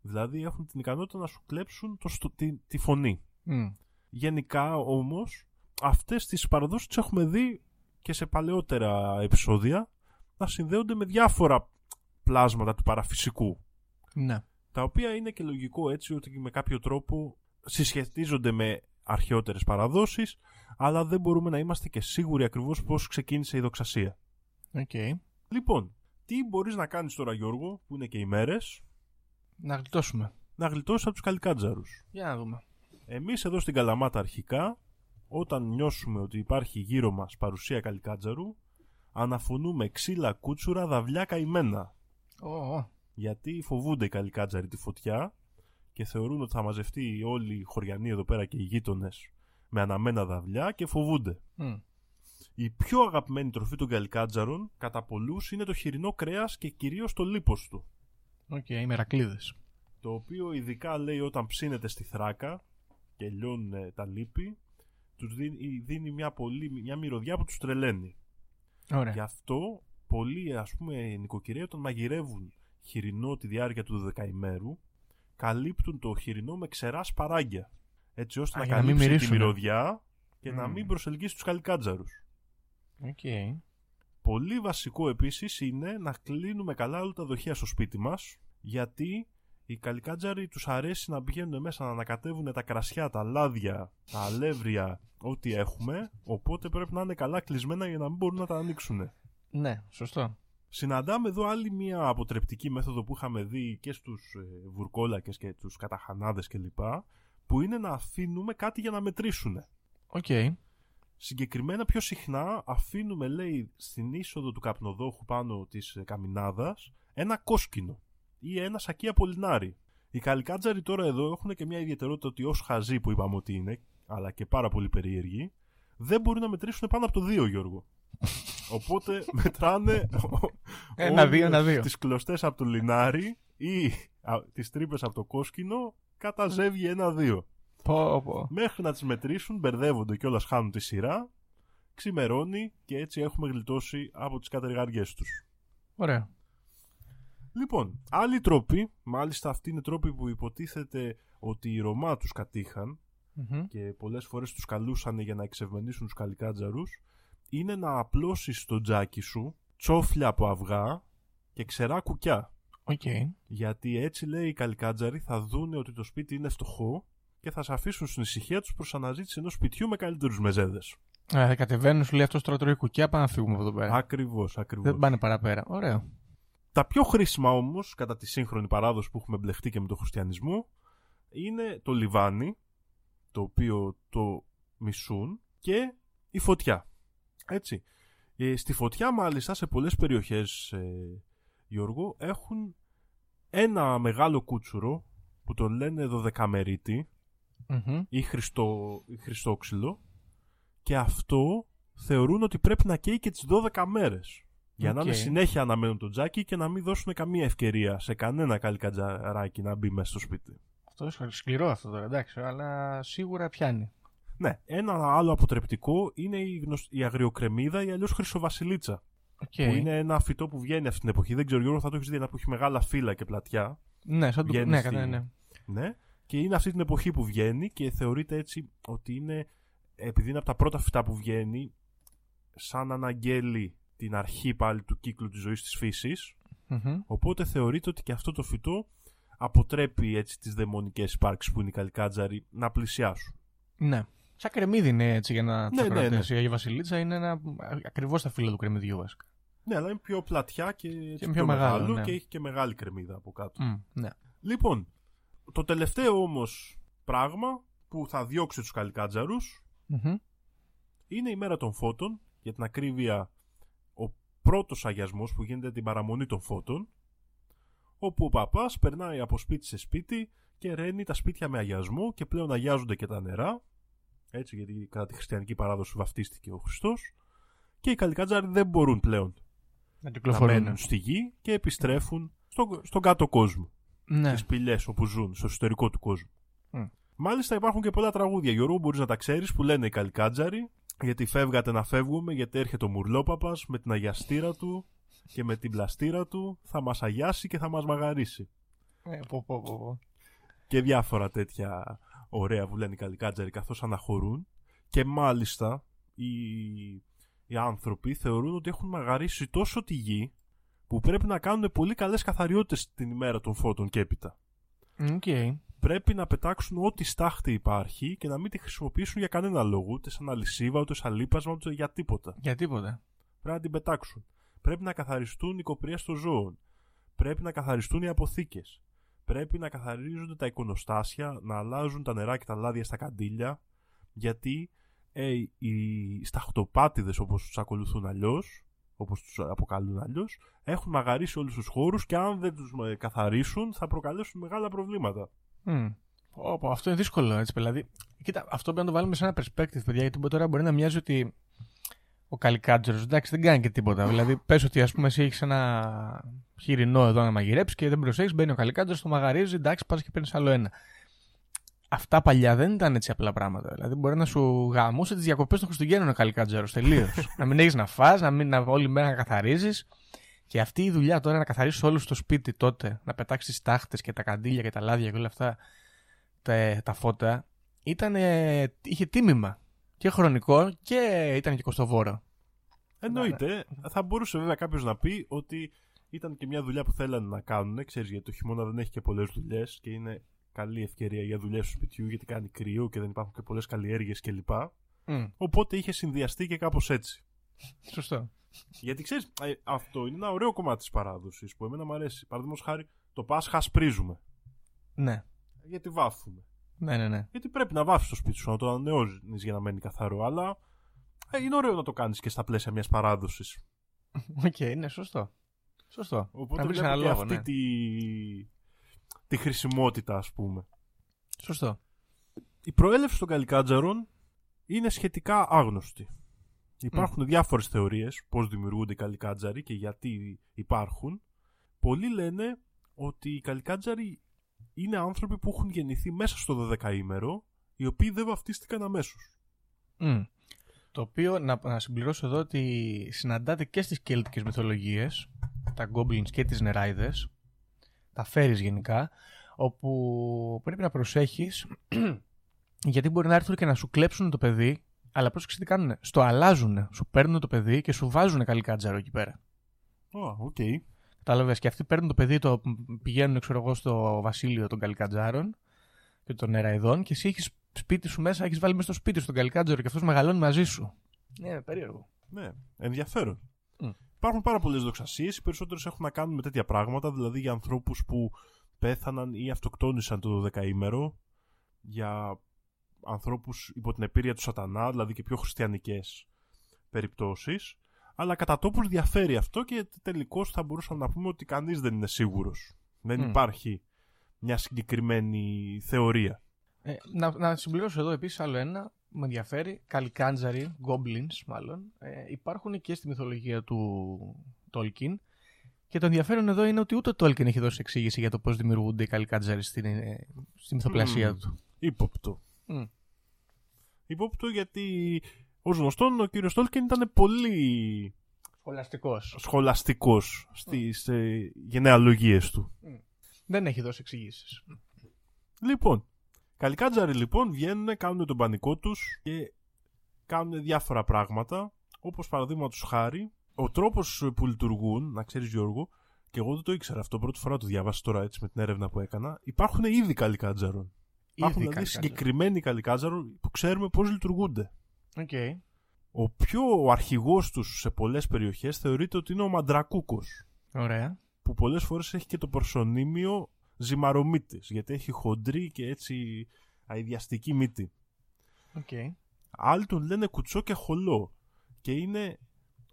Δηλαδή έχουν την ικανότητα να σου κλέψουν το στο- τη, τη φωνή. Μμ. Γενικά όμως αυτές τις παραδόσεις τις έχουμε δει και σε παλαιότερα επεισόδια να συνδέονται με διάφορα πλάσματα του παραφυσικού Ναι. τα οποία είναι και λογικό έτσι ότι με κάποιο τρόπο συσχετίζονται με αρχαιότερες παραδόσεις αλλά δεν μπορούμε να είμαστε και σίγουροι ακριβώς πώς ξεκίνησε η δοξασία. Οκ. Λοιπόν, τι μπορείς να κάνεις τώρα Γιώργο που είναι και οι μέρες; Να γλιτώσουμε. να γλιτώσεις από τους καλικάτζαρους. Για να δούμε. Εμείς εδώ στην Καλαμάτα αρχικά, όταν νιώσουμε ότι υπάρχει γύρω μας παρουσία καλικάτζαρου, αναφωνούμε ξύλα κούτσουρα δαυλιά καημένα. Ω, ω. Γιατί φοβούνται οι καλικάτζαροι τη φωτιά και θεωρούν ότι θα μαζευτεί όλοι οι χωριανοί εδώ πέρα και οι γείτονες με αναμένα δαυλιά και φοβούνται. Μμ. Η πιο αγαπημένη τροφή των καλικάτζαρων κατά πολλούς είναι το χοιρινό κρέας και κυρίως το λίπος του. Οκ, οι μερακλήδες. Το οποίο ειδικά λέει όταν ψήνεται στη θράκα και λιώνουν ε, τα λίπη, τους δίνει, δίνει μια, πολύ, μια μυρωδιά που τους τρελαίνει. Ωραία. Γι' αυτό πολλοί ας πούμε νοικοκυρέοι όταν μαγειρεύουν χοιρινό τη διάρκεια του δωδεκαημέρου καλύπτουν το χοιρινό με ξερά σπαράγγια έτσι ώστε Α, να για να μην καλύψει τη μυρίσουνε. μυρωδιά και να Μμμ. μην προσελκύσει τους καλικάτζαρους. Οκ. Πολύ βασικό επίσης είναι να κλείνουμε καλά όλα τα δοχεία στο σπίτι μας γιατί οι καλικάτζαροι τους αρέσει να πηγαίνουν μέσα να ανακατεύουν τα κρασιά, τα λάδια, τα αλεύρια, ό,τι έχουμε οπότε πρέπει να είναι καλά κλεισμένα για να μην μπορούν να τα ανοίξουν. Ναι, σωστό. Συναντάμε εδώ άλλη μια αποτρεπτική μέθοδο που είχαμε δει και στους ε, βουρκόλακες και τους καταχανάδες κλπ. Που είναι να αφήνουμε κάτι για να μετρήσουν. Οκ. Συγκεκριμένα πιο συχνά αφήνουμε λέει στην είσοδο του καπνοδόχου πάνω της ε, καμινάδας ένα κόσκινο ή ένα σακί από λινάρι. Οι καλικάτζαροι τώρα εδώ έχουν και μια ιδιαιτερότητα ότι ως χαζοί που είπαμε ότι είναι, αλλά και πάρα πολύ περίεργοι, δεν μπορούν να μετρήσουν πάνω από το 2 Γιώργο. Οπότε μετράνε Ένα, όλες δύο, ένα, δύο. τις κλωστές από το λινάρι ή α, τις τρύπες από το κόσκινο κατά ζεύγη ένα-δύο. Πω, πω. Μέχρι να τις μετρήσουν μπερδεύονται και όλα χάνουν τη σειρά, ξημερώνει και έτσι έχουμε γλιτώσει από τις κατεργαριές τους. Ωραία. Λοιπόν, άλλοι τρόποι, μάλιστα αυτοί είναι τρόποι που υποτίθεται ότι οι Ρωμά τους κατείχαν Μμμ. και πολλές φορές τους καλούσαν για να εξευμενήσουν τους καλικάτζαρους, είναι να απλώσεις στο τζάκι σου τσόφλια από αυγά και ξερά κουκιά. Οκ. Γιατί έτσι λέει οι καλικάτζαροι θα δούνε ότι το σπίτι είναι φτωχό και θα σε αφήσουν στην ησυχία τους προς αναζήτηση ενός σπιτιού με καλύτερους μεζέδες. Ε, θα κατεβαίνουν, σου λέει αυτός τώρα τρώει κουκιά, πάμε να φύγουμε από εδώ πέρα. Ακριβώς, ακριβώς. Δεν πάνε παραπέρα. Ωραίο. Τα πιο χρήσιμα όμως, κατά τη σύγχρονη παράδοση που έχουμε μπλεχτεί και με τον χριστιανισμό, είναι το λιβάνι, το οποίο το μισούν, και η φωτιά. Έτσι. Ε, στη φωτιά, μάλιστα, σε πολλές περιοχές, ε, Γιώργο, έχουν ένα μεγάλο κούτσουρο που το λένε δωδεκαμερίτη Μμμ. ή, χριστό, ή χριστόξυλο και αυτό θεωρούν ότι πρέπει να καίει και τις 12 μέρες. Για να Οκ. είναι συνέχεια να μένουν το τζάκι και να μην δώσουν καμία ευκαιρία σε κανένα καλικατζαράκι να μπει μέσα στο σπίτι. Αυτό είναι σκληρό αυτό τώρα, εντάξει, αλλά σίγουρα πιάνει. Ναι, ένα άλλο αποτρεπτικό είναι η, γνωσ... η αγριοκρεμμύδα ή αλλιώς χρυσοβασιλίτσα. Οκ. Που είναι ένα φυτό που βγαίνει αυτή την εποχή. Δεν ξέρω, Γιώργο, θα το έχεις δει ένα που έχει μεγάλα φύλλα και πλατιά. Ναι, σαν το. βγαίνει Ναι, στη- κατά ναι. Ναι. Και είναι αυτή την εποχή που βγαίνει και θεωρείται έτσι ότι είναι, επειδή είναι από τα πρώτα φυτά που βγαίνει, σαν να αναγγέλλει την αρχή πάλι του κύκλου της ζωής της φύσης. Μμμ. Οπότε θεωρείται ότι και αυτό το φυτό αποτρέπει έτσι τις δαιμονικές υπάρξεις που είναι οι καλικάτζαροι να πλησιάσουν. Ναι. Σαν κρεμμύδι είναι έτσι για να Ναι, ναι, ναι. Η Αγία Βασιλίτσα είναι ένα... ακριβώς τα φύλλα του κρεμμυδιού βασικά. Ναι, αλλά είναι πιο πλατιά και, έτσι πιο πιο, μεγάλο, μεγάλο, ναι. και έχει και μεγάλη κρεμμύδα από κάτω. Μμ, ναι. Λοιπόν, το τελευταίο όμως πράγμα που θα διώξει τους καλικάτζαρους Μμμ. είναι η μέρα των φώτων, για την ακρίβεια ο πρώτος αγιασμός που γίνεται την παραμονή των φώτων, όπου ο παπάς περνάει από σπίτι σε σπίτι και ρένει τα σπίτια με αγιασμό και πλέον αγιάζονται και τα νερά, έτσι γιατί κατά τη χριστιανική παράδοση βαφτίστηκε ο Χριστός, και οι καλικάτζαροι δεν μπορούν πλέον Να να κυκλοφορούν. μένουν στη γη και επιστρέφουν στο, στον κάτω κόσμο Ναι. τι σπηλιέ όπου ζουν, στο εσωτερικό του κόσμου. Μμ. Μάλιστα υπάρχουν και πολλά τραγούδια, Γιώργο, μπορείς να τα ξέρεις, που λένε οι καλικάτζαροι, γιατί φεύγατε να φεύγουμε, γιατί έρχεται ο Μουρλόπαπας με την αγιαστήρα του και με την πλαστήρα του θα μας αγιάσει και θα μας μαγαρίσει. Ε, πω, πω, πω, πω. Και διάφορα τέτοια ωραία που λένε οι καλικάτζαροι καθώς αναχωρούν. Και μάλιστα οι, οι άνθρωποι θεωρούν ότι έχουν μαγαρίσει τόσο τη γη που πρέπει να κάνουν πολύ καλές καθαριότητες την ημέρα των φώτων και έπειτα Οκ. Πρέπει να πετάξουν ό,τι στάχτη υπάρχει και να μην τη χρησιμοποιήσουν για κανένα λόγο, ούτε σαν αλισίβα, ούτε σαν λίπασμα, ούτε για τίποτα. Για τίποτα. Πρέπει να την πετάξουν. Πρέπει να καθαριστούν οι κοπριές των ζώων. Πρέπει να καθαριστούν οι αποθήκες. Πρέπει να καθαρίζονται τα εικονοστάσια, να αλλάζουν τα νερά και τα λάδια στα καντήλια, γιατί ε, οι σταχτοπάτιδες όπως τους ακολουθούν αλλιώς, όπως τους αποκαλούν αλλιώς, έχουν μαγαρίσει όλους τους χώρους και αν δεν τους ε, καθαρίσουν θα προκαλέσουν μεγάλα προβλήματα. Μμ. Πω, πω, αυτό είναι δύσκολο έτσι, δηλαδή. Κοίτα, αυτό πρέπει να το βάλουμε σε ένα perspective, παιδιά, γιατί τώρα μπορεί να μοιάζει ότι ο καλικάτζερο εντάξει δεν κάνει και τίποτα. δηλαδή, πες ότι ας πούμε εσύ έχεις ένα χοιρινό εδώ να μαγειρέψεις και δεν προσέχεις, μπαίνει ο καλικάτζερο, το μαγαρίζει, εντάξει, πας και παίρνεις άλλο ένα. Αυτά παλιά δεν ήταν έτσι απλά πράγματα. Δηλαδή, μπορεί να σου γαμούσε τις διακοπές των Χριστουγέννων ο καλικάτζερο τελείως. να μην έχεις να φας, να μην να, όλη μέρα να καθαρίζεις. Και αυτή η δουλειά τώρα να καθαρίσει όλο το σπίτι τότε, να πετάξει τις τάχτες και τα καντήλια και τα λάδια και όλα αυτά τα, τα φώτα, ήταν, είχε τίμημα. Και χρονικό και ήταν και κοστοβόρο. Εννοείται. Θα μπορούσε βέβαια κάποιος να πει ότι ήταν και μια δουλειά που θέλανε να κάνουν. Ξέρεις, γιατί το χειμώνα δεν έχει και πολλές δουλειές και είναι καλή ευκαιρία για δουλειές του σπιτιού γιατί κάνει κρύο και δεν υπάρχουν και πολλές καλλιέργειες κλπ. Μμ, Οπότε είχε συνδυαστεί και κάπως έτσι. Σωστό. Γιατί ξέρεις, αυτό είναι ένα ωραίο κομμάτι της παράδοσης που εμένα μου αρέσει. Παραδείγματος χάρη, το Πάσχα σπρίζουμε. Ναι, Γιατί βάφουμε. ναι, ναι. ναι. Γιατί πρέπει να βάφεις το σπίτι σου, να το ανανεώσει για να μένει καθαρό. Αλλά ε, είναι ωραίο να το κάνεις και στα πλαίσια μιας παράδοσης. Οκ, ναι, σωστό. Σωστό. Οπότε να βρεις βλέπω ένα και λόγο, αυτή ναι. τη, τη χρησιμότητα, ας πούμε. Σωστό. Η προέλευση των καλικάτζαρων είναι σχετικά άγνωστη. Υπάρχουν διάφορες θεωρίες πώς δημιουργούνται οι καλικάτζαροι και γιατί υπάρχουν. Πολλοί λένε ότι οι καλικάτζαροι είναι άνθρωποι που έχουν γεννηθεί μέσα στο 12ήμερο, οι οποίοι δεν βαφτίστηκαν αμέσως. Μμ. Το οποίο, να, να συμπληρώσω εδώ ότι συναντάται και στις κέλτικες μυθολογίες, τα goblins και τις νεράιδες, τα φέρεις γενικά, όπου πρέπει να προσέχεις, γιατί μπορεί να έρθουν και να σου κλέψουν το παιδί, αλλά πρόσεξε τι κάνουν, στο αλλάζουν, σου παίρνουν το παιδί και σου βάζουν καλή κάτζαρο εκεί πέρα. Α, οκ. Κατάλαβες. Και αυτοί παίρνουν το παιδί, το πηγαίνουν, ξέρω εγώ, στο βασίλειο των Καλικατζάρων, και των νεραϊδών και εσύ έχεις σπίτι σου μέσα, έχεις βάλει μέσα στο σπίτι σου τον καλικάτζαρο και αυτός μεγαλώνει μαζί σου. Ναι, περίεργο. Ναι, ενδιαφέρον. Μμ. Υπάρχουν πάρα πολλές δοξασίες. Οι περισσότερες έχουν να κάνουν με τέτοια πράγματα, δηλαδή για ανθρώπους που πέθαναν ή αυτοκτόνησαν το 12ήμερο, για ανθρώπους υπό την επήρεια του Σατανά, δηλαδή και πιο χριστιανικές περιπτώσεις. Αλλά κατά τόπους διαφέρει αυτό και τελικώς θα μπορούσαμε να πούμε ότι κανείς δεν είναι σίγουρος. Δεν Μμ. υπάρχει μια συγκεκριμένη θεωρία. Ε, να, να συμπληρώσω εδώ επίσης άλλο ένα. Με ενδιαφέρει. Καλικάντζαροι, goblins μάλλον, ε, υπάρχουν και στη μυθολογία του Tolkien. Και το ενδιαφέρον εδώ είναι ότι ούτε ο Tolkien έχει δώσει εξήγηση για το πώς δημιουργούνται οι καλικάντζαροι στην, ε, στη μυθοπλασία Μμ. του. Ύποπτο. Μμ. Ύποπτο γιατί ως γνωστόν ο κύριος Τόλκιν ήταν πολύ Σχολαστικός. σχολαστικός στις ε, γενεαλογίες του. Δεν έχει δώσει εξηγήσεις. Λοιπόν, καλικάτζαροι λοιπόν βγαίνουν, κάνουν τον πανικό τους και κάνουν διάφορα πράγματα, όπως παραδείγματος χάρη, ο τρόπος που λειτουργούν, να ξέρεις Γιώργο, και εγώ δεν το ήξερα αυτό, πρώτη φορά το διάβασα τώρα έτσι με την έρευνα που έκανα, υπάρχουν είδη καλικάτζαρων. Υπάρχουν δηλαδή καλικάτζαροι. συγκεκριμένοι καλικάτζαρων που ξέρουμε πώς λειτουργούνται. Οκ. Ο πιο αρχηγός τους σε πολλές περιοχές θεωρείται ότι είναι ο Μαντρακούκος, Ωραία. που πολλές φορές έχει και το προσωνύμιο ζυμαρομύτης, γιατί έχει χοντρή και έτσι αηδιαστική μύτη. Οκ. Άλλοι τον λένε κουτσό και χωλό και είναι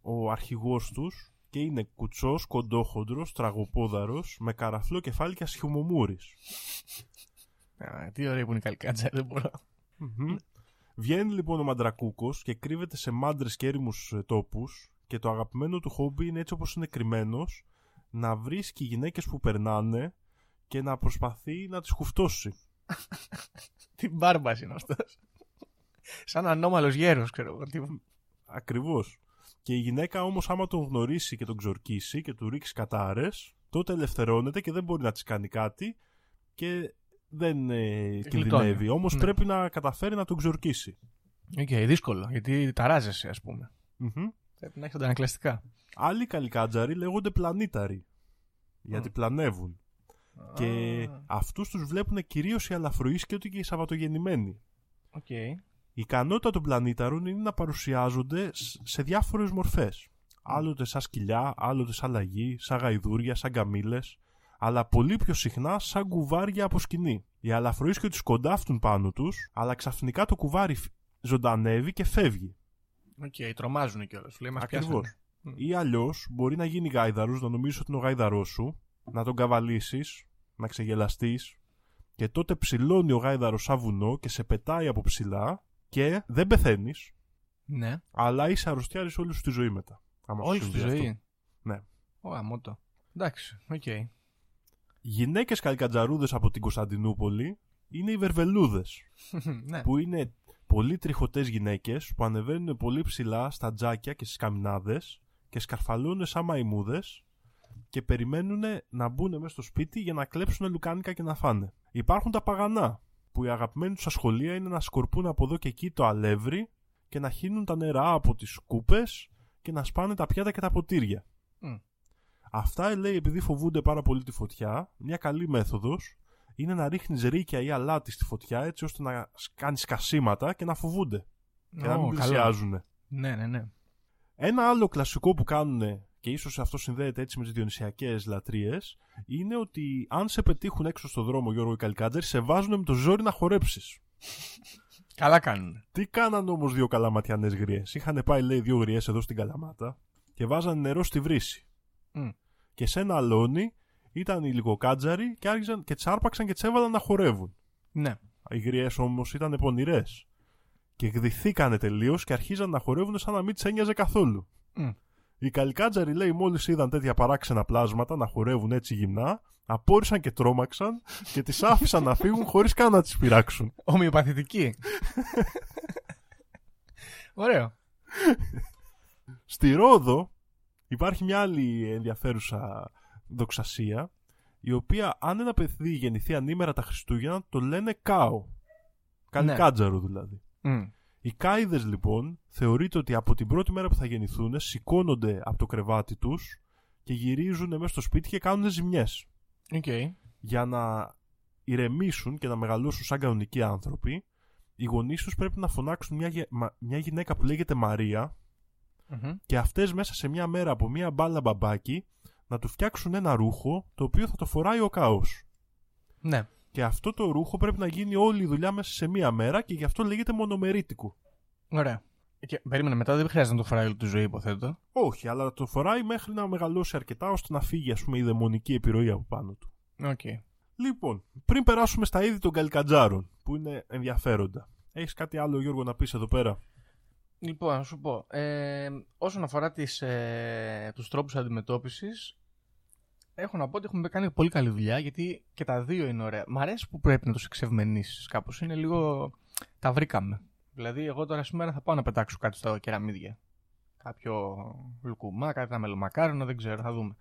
ο αρχηγός τους και είναι κουτσός, κοντόχοντρος, τραγοπόδαρος, με καραφλό κεφάλι και ασχημομούρης. Α, Τι ωραία που είναι οι καλικάτζαροι, δεν μπορώ. Μμμ. Βγαίνει λοιπόν ο Μαντρακούκος και κρύβεται σε μάντρες και έρημους ε, τόπους και το αγαπημένο του χόμπι είναι έτσι όπως είναι κρυμμένος να βρίσκει γυναίκες που περνάνε και να προσπαθεί να τις χουφτώσει. Τι μπάρμπας είναι αυτός. Σαν ανώμαλος γέρος, ξέρω εγώ. Τι- Ακριβώς. Και η γυναίκα όμως άμα τον γνωρίσει και τον ξορκίσει και του ρίξει κατάρες, τότε ελευθερώνεται και δεν μπορεί να της κάνει κάτι και δεν ε, γλιτώνει. κινδυνεύει. Όμως Ναι. πρέπει να καταφέρει να τον ξορκίσει. Οκ, δύσκολο, γιατί ταράζεσαι, ας πούμε. Μμμ. Πρέπει να έχεις αντανακλαστικά. Άλλοι καλικάντζαροι λέγονται πλανήταροι. Γιατί πλανεύουν. Και αυτούς τους βλέπουν κυρίως οι αλαφροΐσκιωτοι και οι σαββατογεννημένοι. Οκ. Η ικανότητα των πλανήταρων είναι να παρουσιάζονται σ- σε διάφορες μορφές. Άλλοτε σαν σκυλιά, άλλοτε σαν λαγοί, σαν γαϊδούρια, σαν καμήλες, αλλά πολύ πιο συχνά σαν κουβάρια από σκοινί. Οι αλαφροΐσκιωτοι τους σκοντάφτουν πάνω τους, αλλά ξαφνικά το κουβάρι φ- ζωντανεύει και φεύγει. Οκ, τρομάζουν κιόλας. Λέει μας Ακριβώς. πιάσανε. Ή αλλιώς μπορεί να γίνει γάιδαρος, να νομίζεις ότι είναι ο γάιδαρός σου, να τον καβαλήσεις, να ξεγελαστείς, και τότε ψηλώνει ο γάιδαρος σαν βουνό και σε πετάει από ψηλά και δεν πεθαίνεις, Ναι, αλλά είσαι αρρωστιάρης όλη σου τη ζωή μετά. άμα σου όλη σου τη συμβεί αυτό. ζωή. Ναι. Ω, αμότο. Εντάξει, οκ. Γυναίκες καλικαντζαρούδες από την Κωνσταντινούπολη είναι οι βερβελούδες, ναι. που είναι πολύ τριχωτές γυναίκες που ανεβαίνουν πολύ ψηλά στα τζάκια και στις καμινάδες και σκαρφαλώνουν σαν μαϊμούδες και περιμένουν να μπουν μέσα στο σπίτι για να κλέψουν λουκάνικα και να φάνε. Υπάρχουν τα παγανά, που η αγαπημένη τους ασχολία είναι να σκορπούν από εδώ και εκεί το αλεύρι και να χύνουν τα νερά από τις σκούπες και να σπάνε τα πιάτα και τα ποτήρια. Μμ. Αυτά, λέει, επειδή φοβούνται πάρα πολύ τη φωτιά, μια καλή μέθοδος είναι να ρίχνεις ρίκια ή αλάτι στη φωτιά έτσι ώστε να κάνεις σκασίματα και να φοβούνται και να Ω, μην καλό. πλησιάζουν. Ναι, ναι, ναι. Ένα άλλο κλασικό που κάνουν και ίσως αυτό συνδέεται έτσι με τις διονυσιακές λατρείες είναι ότι αν σε πετύχουν έξω στο δρόμο Γιώργο οι Καλικάτζερ σε βάζουν με το ζόρι να χορέψεις. Καλά κάνουν. Τι κάναν όμως δύο καλαματιανές γριές; Είχαν πάει λέει δύο γριές εδώ στην Καλαμάτα και βάζαν νερό στη βρύση. Μμ. Και σε ένα αλόνι ήταν οι λιγοκάτζαροι και άρχισαν και τσάρπαξαν και τσέβαλαν να χορεύουν. Ναι. Οι γριές όμως ήταν πονηρές και γδυθήκανε τελείως και αρχίζαν να χορεύουν σαν να μην τις ένοιαζε καθόλου. Μμ. Οι καλικάτζαροι λέει μόλις είδαν τέτοια παράξενα πλάσματα να χορεύουν έτσι γυμνά, απόρρισαν και τρόμαξαν και τις άφησαν να φύγουν χωρίς καν να τις πειράξουν. Ομοιοπαθητική. Ωραίο. Στη Ρόδο υπάρχει μια άλλη ενδιαφέρουσα δοξασία η οποία αν ένα παιδί γεννηθεί ανήμερα τα Χριστούγεννα το λένε Κάο. Καλικάτζαρο δηλαδή. Μμ. Οι κάιδες λοιπόν θεωρείται ότι από την πρώτη μέρα που θα γεννηθούν σηκώνονται από το κρεβάτι τους και γυρίζουν μέσα στο σπίτι και κάνουν ζημιές. Οκ. Για να ηρεμήσουν και να μεγαλώσουν σαν κανονικοί άνθρωποι, οι γονείς τους πρέπει να φωνάξουν μια, γε- μα- μια γυναίκα που λέγεται Μαρία Μμμ. και αυτές μέσα σε μια μέρα από μια μπάλα μπαμπάκι να του φτιάξουν ένα ρούχο το οποίο θα το φοράει ο κάο. Ναι. Και αυτό το ρούχο πρέπει να γίνει όλη η δουλειά μέσα σε μία μέρα και γι' αυτό λέγεται μονομερίτικο. Ωραία. Και, περίμενε, μετά δεν χρειάζεται να το φοράει όλη τη ζωή, υποθέτω. Όχι, αλλά το φοράει μέχρι να μεγαλώσει αρκετά ώστε να φύγει ας πούμε, η δαιμονική επιρροή από πάνω του. Οκ. Λοιπόν, πριν περάσουμε στα είδη των καλικαντζάρων, που είναι ενδιαφέροντα. Έχεις κάτι άλλο, Γιώργο, να πεις εδώ πέρα; Λοιπόν, να σου πω. Ε, όσον αφορά τις, ε, τους τρόπους αντιμετώπισης, έχω να πω ότι έχουμε κάνει πολύ καλή δουλειά, γιατί και τα δύο είναι ωραία. Μ' αρέσει που πρέπει να τους εξευμενίσεις κάπως. Είναι λίγο... Τα βρήκαμε. Δηλαδή, εγώ τώρα σήμερα θα πάω να πετάξω κάτι στα κεραμίδια. Κάποιο λουκουμά, κάτι ένα μελομακάρονο, δεν ξέρω, θα δούμε.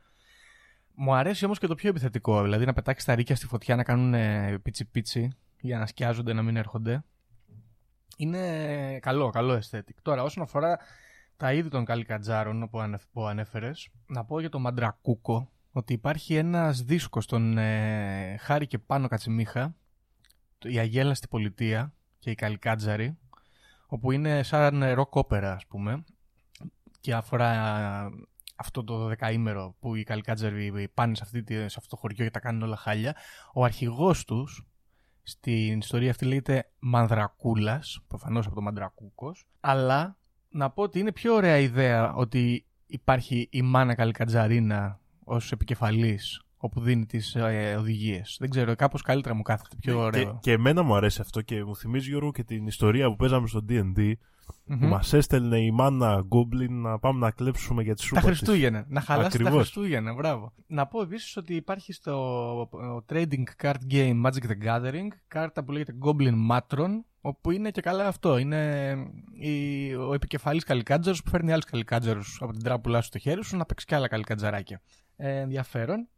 Μου αρέσει όμως και το πιο επιθετικό, δηλαδή να πετάξεις τα ρίκια στη φωτιά να κάνουν ε, πίτσι πίτσι για να σκιάζονται, να μην έρχονται. Είναι καλό, καλό aesthetic. Τώρα, όσον αφορά τα είδη των καλικατζάρων που, ανεφ, που ανέφερες, να πω για το μαντρακούκο ότι υπάρχει ένας δίσκος των ε, Χάρη και Πάνο Κατσιμίχα, το- η Αγέλαστη Πολιτεία και η Καλικάτζαρη, όπου είναι σαν ροκ όπερα, ας πούμε, και αφορά ε, αυτό το δεκαήμερο που οι Καλικάτζαροι πάνε σε, αυτή, τη- σε αυτό το χωριό και τα κάνουν όλα χάλια. Ο αρχηγός τους στην ιστορία αυτή λέγεται Μανδρακούλας, προφανώς από το Μανδρακούκος, αλλά να πω ότι είναι πιο ωραία ιδέα ότι υπάρχει η Μάνα Καλικατζαρίνα ως επικεφαλής όπου δίνει τις ε, οδηγίες. Δεν ξέρω, κάπως καλύτερα μου κάθεται, πιο και, ωραίο. και εμένα μου αρέσει αυτό και μου θυμίζει, Γιώργο, και την ιστορία που παίζαμε στο D&D Μμμ. που μας έστελνε η μάνα Goblin να πάμε να κλέψουμε για τη σούπα Τα της. Χριστούγεννα. Να χαλάσει τα Ακριβώς. Χριστούγεννα, μπράβο. Να πω επίσης ότι υπάρχει στο ο, trading card game Magic the Gathering κάρτα που λέγεται Goblin Matron, όπου είναι και καλά αυτό. Είναι η, ο επικεφαλής καλικάτζαρος που φέρνει άλλους καλικάτζαρους από την τράπουλά σου στο χέρι σου να παίξει και άλλα καλικάτζαράκια. Ε, ενδιαφέρον.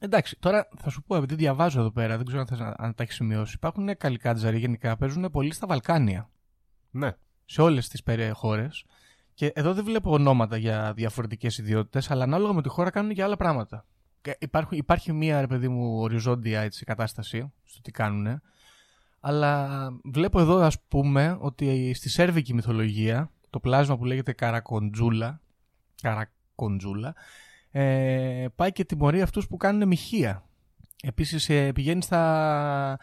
Εντάξει, τώρα θα σου πω, επειδή διαβάζω εδώ πέρα, δεν ξέρω αν, θες να, αν τα έχεις σημειώσει. Υπάρχουν καλικάτζαροι γενικά, παίζουν πολύ στα Βαλκάνια Ναι. Σε όλες τις περι- χώρες και εδώ δεν βλέπω ονόματα για διαφορετικές ιδιότητες αλλά ανάλογα με τη χώρα κάνουν και άλλα πράγματα. Και υπάρχουν, υπάρχει μία ρε παιδί μου οριζόντια έτσι, κατάσταση στο τι κάνουν αλλά βλέπω εδώ ας πούμε ότι στη σέρβικη μυθολογία το πλάσμα που λέγεται Καρακοντζούλα Καρακοντζούλα ε, πάει και τιμωρεί αυτούς που κάνουν μοιχεία. Επίσης ε, πηγαίνει στα,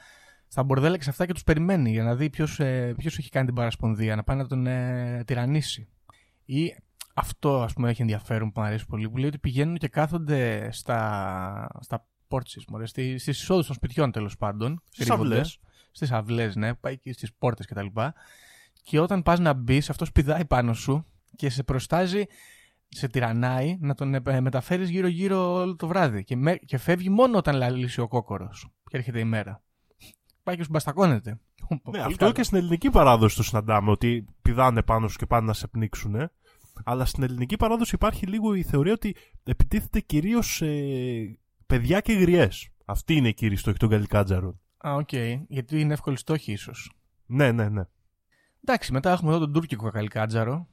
στα μπορδέλα και σε αυτά και τους περιμένει για να δει ποιος, ε, ποιος έχει κάνει την παρασπονδία, να πάει να τον ε, τυραννήσει. Ή αυτό ας πούμε έχει ενδιαφέρον που μου αρέσει πολύ, που λέει ότι πηγαίνουν και κάθονται στα, στα πόρτσις, μωρέ, στις, στις εισόδους των σπιτιών τέλος πάντων. Στις κρύβονται. αυλές. Στις αυλές, ναι, πάει και στις πόρτες κτλ. Και όταν πας να μπεις, αυτό πηδάει πάνω σου και σε προστάζει σε τυραννάει να τον ε, μεταφέρεις γύρω-γύρω όλο το βράδυ. Και, με, και φεύγει μόνο όταν λαλήσει ο κόκορος. Και έρχεται η μέρα. Πάει και σου μπαστακώνεται. Ναι, Πολύ αυτό καλό. και στην ελληνική παράδοση το συναντάμε, ότι πηδάνε πάνω σου και πάνε να σε πνίξουν. Αλλά στην ελληνική παράδοση υπάρχει λίγο η θεωρία ότι επιτίθεται κυρίως σε παιδιά και γριές. Αυτή είναι η κύριη στόχη των καλικάτζαρων. Α, οκ. Γιατί είναι εύκολοι στόχοι ίσως. Ναι, ναι, ναι. Εντάξει, μετά έχουμε εδώ τον τουρκικό καλικάντζαρο.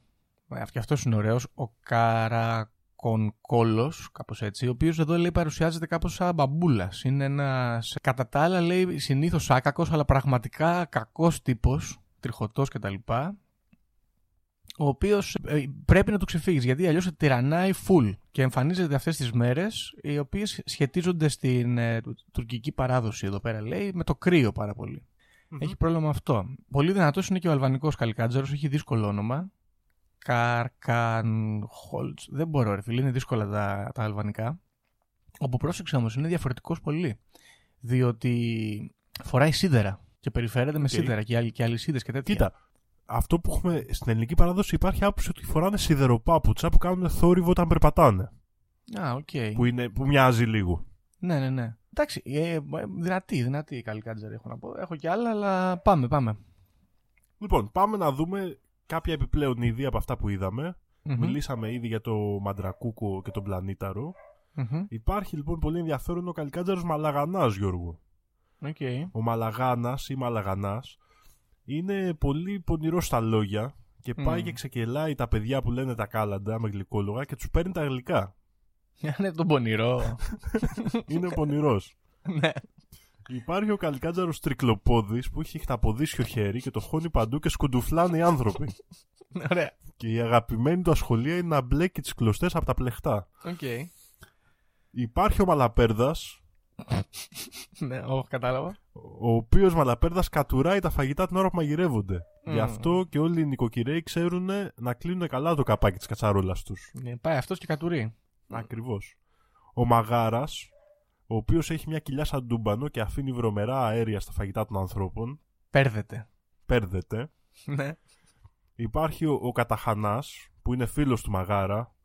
Ε, Και αυτός είναι ωραίος. Ο Καρακόντζολο, κάπως έτσι. Ο οποίος εδώ λέει παρουσιάζεται κάπως σαν μπαμπούλας. Είναι ένας. Κατά τα άλλα λέει συνήθως άκακος, αλλά πραγματικά κακός τύπος. Τριχωτός κτλ. Ο οποίος πρέπει να του ξεφύγεις γιατί αλλιώς σε τυραννάει full και εμφανίζεται αυτές τις μέρες οι οποίες σχετίζονται στην ε, τουρκική παράδοση εδώ πέρα λέει με το κρύο πάρα πολύ. Έχει πρόβλημα με αυτό. Πολύ δυνατός είναι και ο αλβανικός καλικάντζαρος, έχει δύσκολο όνομα. Καρκαντσόλτ. Δεν μπορώ, ρε φίλε, είναι δύσκολα τα, τα αλβανικά. Όπου πρόσεξε όμως, είναι διαφορετικός πολύ. Διότι φοράει σίδερα και περιφέρεται με Οκ. σίδερα και, και αλυσίδες και τέτοια. Κοίτα, αυτό που έχουμε στην ελληνική παράδοση υπάρχει άποψη ότι φοράνε σιδεροπάπουτσα που κάνουν θόρυβο όταν περπατάνε. Α, οκ. Που, είναι, που μοιάζει λίγο. Ναι, ναι, ναι. Εντάξει, ε, ε, δυνατή, δυνατή η καλικάτζαρη έχω να πω. Έχω και άλλα, αλλά πάμε, πάμε. Λοιπόν, πάμε να δούμε κάποια επιπλέον είδη από αυτά που είδαμε. Μμμ, Μιλήσαμε ήδη για το μαντρακούκο και τον πλανήταρο. μμμ. Υπάρχει λοιπόν πολύ ενδιαφέρον ο καλικάντζαρος Μαλαγανάς, Γιώργο. Οκ. Ο Μαλαγάνας ή Μαλαγανάς είναι πολύ πονηρός στα λόγια και πάει Μμ. και ξεγελάει τα παιδιά που λένε τα κάλαντα με γλυκόλογα και τους παίρνει τα γλυκά. Είναι τον πονηρό. είναι πονηρός. ναι. Υπάρχει ο καλικάντζαρος τρικλοπόδης που έχει χταποδίσιο χέρι και το χώνει παντού και σκουντουφλάνε οι άνθρωποι. Ωραία. και η αγαπημένη του ασχολία είναι να μπλέκει τις κλωστές από τα πλεχτά. Οκ. Υπάρχει ο Μαλαπέρδας, Ναι, όχι, κατάλαβα. ο οποίος Μαλαπέρδας κατουράει τα φαγητά την ώρα που μαγειρεύονται. Γι' Μμμ. αυτό και όλοι οι νοικοκυρέοι ξέρουν να κλείνουν καλά το καπάκι της κατσαρόλας τους. Ναι, πάει αυτός και κατουρεί. Ακριβώς. Ο Μαγάρας, ο οποίος έχει μια κοιλιά σαν τούμπανο και αφήνει βρωμερά αέρια στα φαγητά των ανθρώπων, Πέρδεται. πέρδεται. Ναι. Υπάρχει ο, ο Καταχανάς, που είναι φίλος του Μαγάρα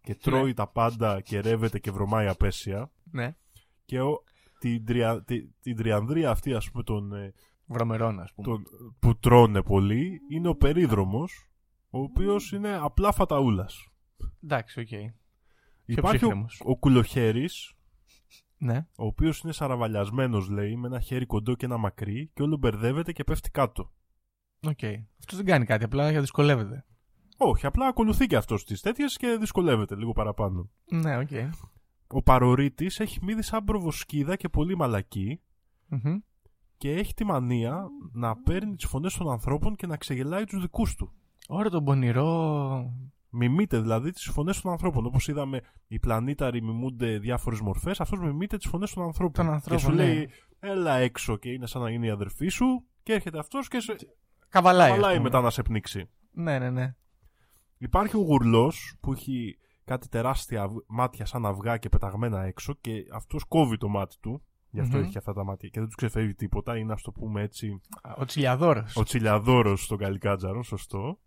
και τρώει τα πάντα και ρεύεται και βρωμάει απέσια. Ναι. Και ο, την, τρια, τη- την τριανδρία αυτή, ας πούμε, τον, ε, Βρωμερών, ας πούμε. τον, που τρώνε πολύ, είναι ο Περίδρομος, ο οποίος είναι απλά φαταούλας. Εντάξει, οκ. Υπάρχει ο, ψύχραιμος. ο Κουλοχέρης, Ναι. ο οποίος είναι σαραβαλιασμένος, λέει, με ένα χέρι κοντό και ένα μακρύ και όλο μπερδεύεται και πέφτει κάτω. Οκ. Αυτός δεν κάνει κάτι, απλά δυσκολεύεται. Όχι, απλά ακολουθεί και αυτός τις τέτοιες και δυσκολεύεται λίγο παραπάνω. Ναι, οκ. Ο Παρορίτης έχει μύδι σαν προβοσκίδα και πολύ μαλακή Μμμ. και έχει τη μανία να παίρνει τις φωνές των ανθρώπων και να ξεγελάει τους δικούς του. Ωραία, τον πονηρό. Μιμείται δηλαδή τις φωνές των ανθρώπων. Όπως είδαμε, οι πλανήταροι μιμούνται διάφορες μορφές, αυτός μιμείται τις φωνές των ανθρώπων. Των ανθρώπων, και σου ναι. λέει, έλα έξω και είναι σαν να είναι η αδερφή σου και έρχεται αυτός και σε... Καβαλάει. ας καβαλάει πούμε. μετά να σε πνίξει. Ναι, ναι, ναι. Υπάρχει ο γουρλός που έχει κάτι τεράστια αυ- μάτια σαν αυγά και πεταγμένα έξω και αυτός κόβει το μάτι του. Γι' αυτό Μμμ. έχει αυτά τα μάτια και δεν τους ξεφεύγει τίποτα. Είναι, ας το πούμε έτσι, Ο τσιλιαδόρος. ο τσιλιαδόρος στον Καλικάτζαρο, σωστό.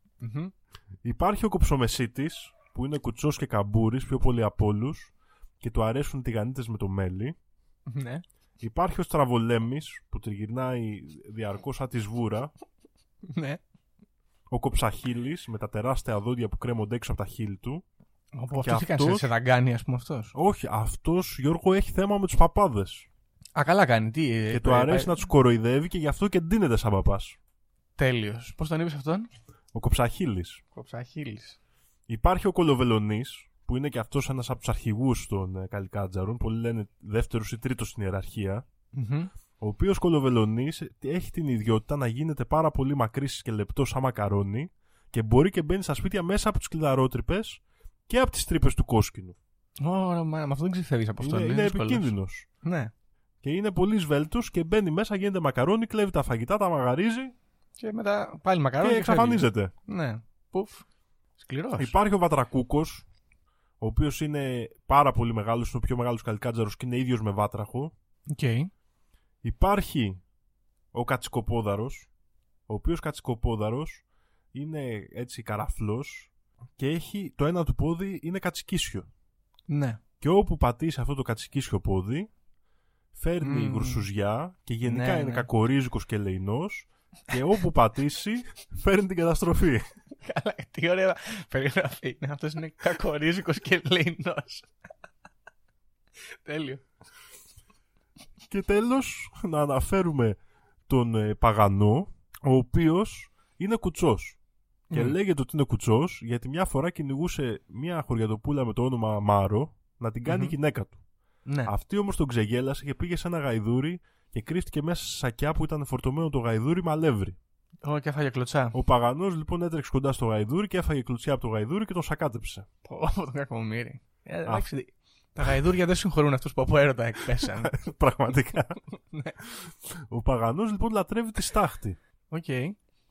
Υπάρχει ο κοψομεσίτης που είναι κουτσός και καμπούρης, πιο πολύ από όλους και του αρέσουν τηγανίτες με το μέλι. Ναι. Υπάρχει ο στραβολέμης που τριγυρνάει διαρκώς σαν τη σβούρα. Ναι. Ο κοψαχίλης με τα τεράστια δόντια που κρέμονται έξω από τα χείλη του. Όπου Και αυτός τι κάνει, αυτός- σε δαγκάνει, ας πούμε αυτός. Όχι, αυτός Γιώργο έχει θέμα με τους παπάδες. Α, καλά κάνει. Τι. ε, Και του αρέσει να τους κοροϊδεύει και γι' αυτό και ντύνεται σαν παπάς. Τέλειος. Πώς τον είπες αυτόν; Ο κοψαχίλης. Κοψαχίλης. Υπάρχει ο Κολοβελονής που είναι και αυτός ένας από τους αρχηγούς των ε, Καλικάτζαρων. Πολλοί λένε δεύτερος ή τρίτος στην ιεραρχία. Ο οποίος κολοβελονής έχει την ιδιότητα να γίνεται πάρα πολύ μακρύς και λεπτός σαν μακαρόνι και μπορεί και μπαίνει στα σπίτια μέσα από τις κλειδαρότρυπες και από τις τρύπες του κόσκινου. Ωραία, μα με αυτό δεν ξεφεύγει από αυτό. είναι είναι επικίνδυνος. Ναι. Και είναι πολύ σβέλτος και μπαίνει μέσα, γίνεται μακαρόνι, κλέβει τα φαγητά, τα μαγαρίζει Και μετά πάλι μακαρόνι. και φεύγει. εξαφανίζεται. Ναι. Πουφ. Σκληρός. Υπάρχει ο Βατρακούκος, ο οποίος είναι πάρα πολύ μεγάλος, είναι ο πιο μεγάλος καλικάτζαρος και είναι ίδιος με βάτραχο. Οκ. Υπάρχει ο Κατσικοπόδαρος, ο οποίος Κατσικοπόδαρος είναι έτσι καραφλός και έχει το ένα του πόδι είναι κατσικίσιο. Ναι. Και όπου πατήσει αυτό το κατσικίσιο πόδι, φέρνει Μμμ. γουρσουζιά και γενικά Ναι, είναι ναι. κακορίζικος και ελεεινός και όπου πατήσει φέρνει την καταστροφή. Καλά, τι ωραία περιγραφή είναι. Αυτός είναι κακορίζικος και ελεεινός. Τέλειο. και τέλος να αναφέρουμε τον ε, Παγανό, ο οποίος είναι κουτσός. Και Μμ. λέγεται ότι είναι κουτσός γιατί μια φορά κυνηγούσε μια χωριατοπούλα με το όνομα Μάρο να την κάνει Μμμ. γυναίκα του. Ναι. Αυτή όμως τον ξεγέλασε και πήγε σε ένα γαϊδούρι και κρύφτηκε μέσα σε σακιά που ήταν φορτωμένο το γαϊδούρι με αλεύρι. Ω, και έφαγε κλωτσιά. Ο Παγανός λοιπόν έτρεξε κοντά στο γαϊδούρι και έφαγε κλουτσιά από το γαϊδούρι και τον σακάτεψε. Πω, πω, τον κακομοίρη. Ε, εντάξει, τα γαϊδούρια δεν συγχωρούν αυτούς που από έρωτα εκπέσαν. Πραγματικά. Ναι. Ο Παγανός λοιπόν λατρεύει τη στάχτη Οκ.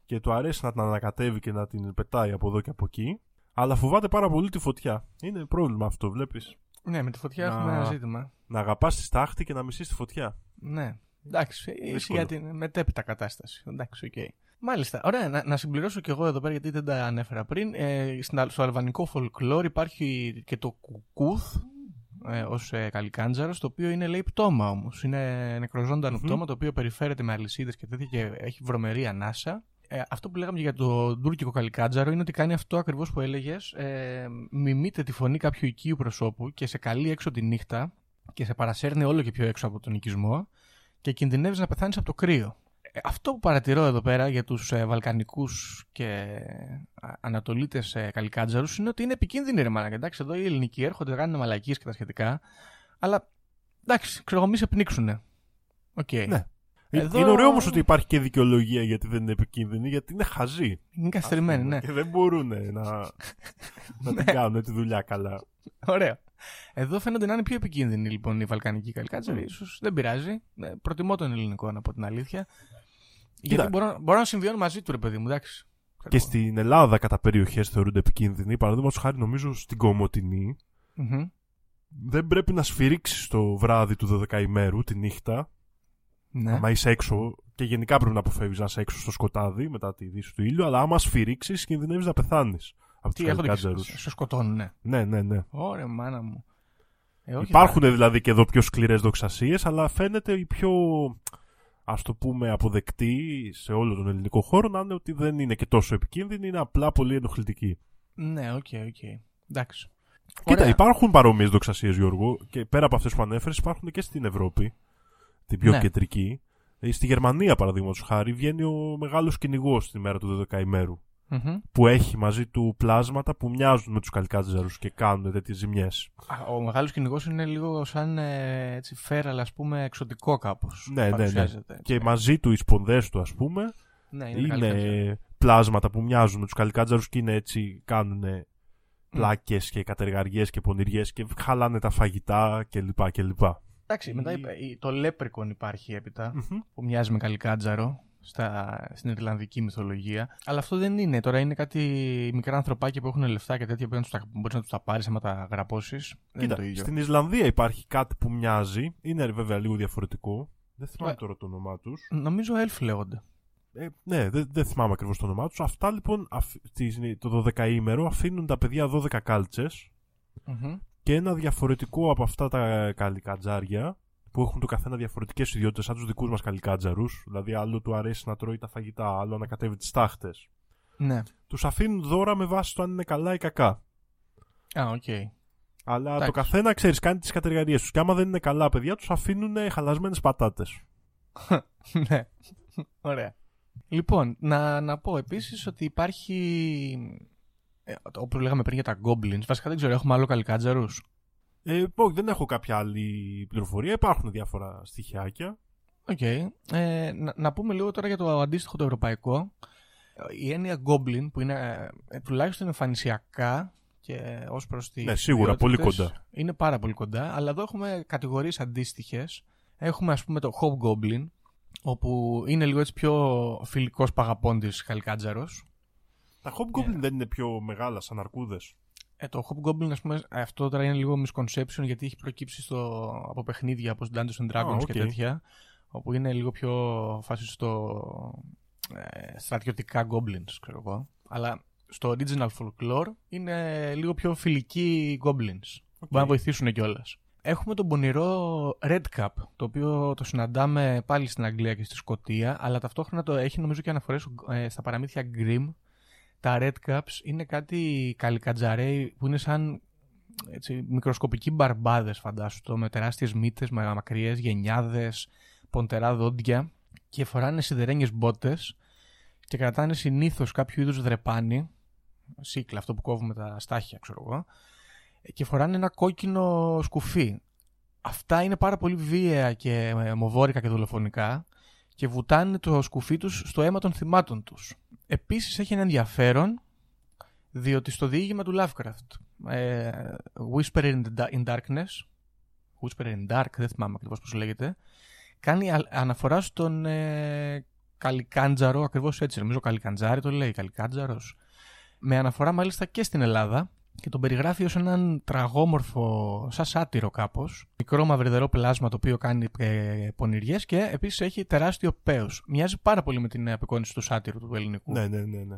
και του αρέσει να την ανακατεύει και να την πετάει από εδώ και από εκεί. Αλλά φοβάται πάρα πολύ τη φωτιά. Είναι πρόβλημα αυτό, βλέπεις. Ναι, με τη φωτιά Να- έχουμε ένα ζήτημα. Να αγαπάς τη στάχτη και να μισείς τη φωτιά. Ναι. Εντάξει, είσαι Δύσκολο. για την μετέπειτα κατάσταση. Εντάξει, οκ. Μάλιστα. Ωραία, να, να συμπληρώσω κι εγώ εδώ πέρα γιατί δεν τα ανέφερα πριν. Ε, στην, αλ- στο αλβανικό folklore υπάρχει και το κουκούθ ε, ως ε, καλικάντζαρος, το οποίο είναι λέει πτώμα όμως. Είναι νεκροζώντανο Μμμ. πτώμα το οποίο περιφέρεται με αλυσίδες και τέτοια και έχει βρωμερή ανάσα. Ε, αυτό που λέγαμε για το τουρκικό καλικάντζαρο είναι ότι κάνει αυτό ακριβώς που έλεγες. Ε, μιμείται τη φωνή κάποιου οικείου προσώπου και σε καλεί έξω τη νύχτα και σε παρασέρνει όλο και πιο έξω από τον οικισμό και κινδυνεύεις να πεθάνεις από το κρύο. Ε, αυτό που παρατηρώ εδώ πέρα για τους ε, Βαλκανικούς και Ανατολίτες ε, καλικάντζαρους είναι ότι είναι επικίνδυνοι ρε μαλάκα. Εντάξει, εδώ οι ελληνικοί έρχονται, κάνουν μαλακίες και τα σχετικά. Αλλά εντάξει, ξέρω εγώ, μη σε πνίξουνε. Οκ. Ναι. Ε, Εδώ- Είναι ωραίο όμως ότι υπάρχει και δικαιολογία γιατί δεν είναι επικίνδυνη, γιατί είναι χαζή. Είναι καθυστερημένη, ναι. Και δεν μπορούν να, να την κάνουν τη δουλειά καλά. Ωραίο. Εδώ φαίνονται να είναι πιο επικίνδυνοι λοιπόν οι βαλκανικοί καλικάτζαροι. Μμ. Ίσως δεν πειράζει. Ε, Προτιμώ τον ελληνικό να πω την αλήθεια. Κοίτα. Γιατί μπορώ, μπορώ να συμβιώνω μαζί του, ρε παιδί μου, εντάξει. Και στην Ελλάδα κατά περιοχές θεωρούνται επικίνδυνοι. Παραδείγματος χάρη, νομίζω στην Κομωτινή Μμμ. δεν πρέπει να σφυρίξεις το βράδυ του 12 ημέρου, τη νύχτα. Ναι. Άμα είσαι έξω, και γενικά πρέπει να αποφεύγεις να είσαι έξω στο σκοτάδι μετά τη δύση του ήλιου, αλλά άμα σφυρίξεις, κινδυνεύεις να πεθάνεις. Από Τις του έχονται και καλικάτζαρου. σε, σε σκοτώνουν, ναι. Ναι, ναι, ναι. Ωραία, μάνα μου. Ε, όχι, Υπάρχουν δηλαδή και εδώ πιο σκληρές δοξασίες, αλλά φαίνεται η πιο ας το πούμε αποδεκτή σε όλο τον ελληνικό χώρο να είναι ότι δεν είναι και τόσο επικίνδυνη, είναι απλά πολύ ενοχλητική. Ναι, οκ, οκ. Εντάξει. Κοίτα, Ωραία. υπάρχουν παρόμοιες δοξασίες, Γιώργο, και πέρα από αυτές που ανέφερες, υπάρχουν και στην Ευρώπη, την πιο Ναι. κεντρική. Ε, Στη Γερμανία, παραδείγματος χάρη, βγαίνει ο μεγάλος κυνηγός τη μέρα του 12ημέρου. Μμμ. Που έχει μαζί του πλάσματα που μοιάζουν με τους καλικάτζαρους και κάνουν τέτοιες ζημιές. Α, Ο μεγάλος κυνηγός είναι λίγο σαν ε, έτσι, feral, ας πούμε, εξωτικό κάπως. Ναι, ναι, ναι. Και μαζί του οι σπονδές του, ας πούμε, ναι, είναι, καλικάτσεροι. πλάσματα που μοιάζουν με τους καλικάτζαρους και είναι έτσι, κάνουν πλάκες και κατεργαριές και πονηριές και χαλάνε τα φαγητά κλπ. κλπ. Εντάξει, μετά είπα, η- το λέπρικον υπάρχει έπειτα, Μμμ. που μοιάζει με καλικάτζαρο στα, στην Ιρλανδική μυθολογία. Αλλά αυτό δεν είναι. Τώρα είναι κάτι μικρά ανθρωπάκια που έχουν λεφτά και τέτοια που μπορείς να τους τα πάρεις άμα τα γραπώσεις. Δεν είναι Κοίτα, το ίδιο. στην Ισλανδία υπάρχει κάτι που μοιάζει. Είναι βέβαια λίγο διαφορετικό. Δεν θυμάμαι Ε. τώρα το όνομά τους. Νομίζω elf λέγονται. Ε, ναι, δεν, δεν θυμάμαι ακριβώς το όνομά τους. Αυτά λοιπόν αφ- στη- το 12ήμερο αφήνουν τα παιδιά 12 κάλτσες. Μμμ. Και ένα διαφορετικό από αυτά τα καλικατζάρια που έχουν το καθένα διαφορετικές ιδιότητες, σαν τους δικούς μας καλικάτζαρους. Δηλαδή, άλλο του αρέσει να τρώει τα φαγητά, άλλο να ανακατεύει τις στάχτες. Ναι. Τους αφήνουν δώρα με βάση το αν είναι καλά ή κακά. Α, οκ. Αλλά Εντάξει. το καθένα, ξέρεις, κάνει τις κατεργαριές τους. Και άμα δεν είναι καλά παιδιά, τους αφήνουν χαλασμένες πατάτες. ναι. Ωραία. Λοιπόν, να, να πω επίσης ότι υπάρχει... Ε, όπου λέγαμε πριν για τα goblins, βασικά δεν ξέρω, έχουμε άλλο καλικάτζαρους; Ε, όχι, δεν έχω κάποια άλλη πληροφορία. Υπάρχουν διάφορα στοιχειάκια. Οκ. Ε, να, να πούμε λίγο τώρα για το αντίστοιχο το ευρωπαϊκό. Η έννοια goblin, που είναι ε, τουλάχιστον εμφανισιακά και ως προς τη Ναι, σίγουρα, πολύ ιδιότητες, Είναι πάρα πολύ κοντά, αλλά εδώ έχουμε κατηγορίες αντίστοιχες. Έχουμε ας πούμε το hobgoblin, όπου είναι λίγο έτσι πιο φιλικός μπαγαπόντης καλικάτζαρος. Τα Hobgoblin δεν είναι πιο μεγάλα σαν αρκούδες. Ε, το Hobgoblin, ας πούμε, αυτό τώρα είναι λίγο misconception γιατί έχει προκύψει στο, από παιχνίδια όπως Dungeons and Dragons Α, και οκ. τέτοια, όπου είναι λίγο πιο φάση στο ε, στρατιωτικά goblins, ξέρω εγώ. Αλλά στο original folklore είναι λίγο πιο φιλικοί goblins. Μπορεί να βοηθήσουν κιόλας. Έχουμε τον πονηρό Redcap, το οποίο το συναντάμε πάλι στην Αγγλία και στη Σκωτία, αλλά ταυτόχρονα το έχει νομίζω και αναφορές ε, στα παραμύθια Grimm. Τα Redcaps είναι κάτι καλικατζαρέοι που είναι σαν έτσι, μικροσκοπικοί μπαρμπάδες φαντάσου το, με τεράστιες μύτες, με μακριές γενιάδες, ποντερά δόντια και φοράνε σιδερένιες μπότες και κρατάνε συνήθως κάποιο είδους δρεπάνι, σίκλα αυτό που κόβουμε τα στάχια ξέρω εγώ, και φοράνε ένα κόκκινο σκουφί. Αυτά είναι πάρα πολύ βίαια και ε, μοβόρικα και δολοφονικά και βουτάνε το σκουφί τους στο αίμα των θυμάτων τους. Επίσης έχει ένα ενδιαφέρον διότι στο διήγημα του Lovecraft ε, Whisper in, the Da- in Darkness Whisper in Dark, δεν θυμάμαι ακριβώς πώς λέγεται κάνει α- αναφορά στον ε, Καλικάντζαρο, ακριβώς έτσι νομίζω Καλικάντζάρι το λέει, Καλικάντζαρος με αναφορά μάλιστα και στην Ελλάδα και τον περιγράφει ως έναν τραγόμορφο, σαν σάτυρο κάπως, μικρό μαυριδερό πλάσμα το οποίο κάνει ε, πονηριές και επίσης έχει τεράστιο πέος. Μοιάζει πάρα πολύ με την απεικόνηση του σάτυρου του ελληνικού. Ναι, ναι, ναι. ναι.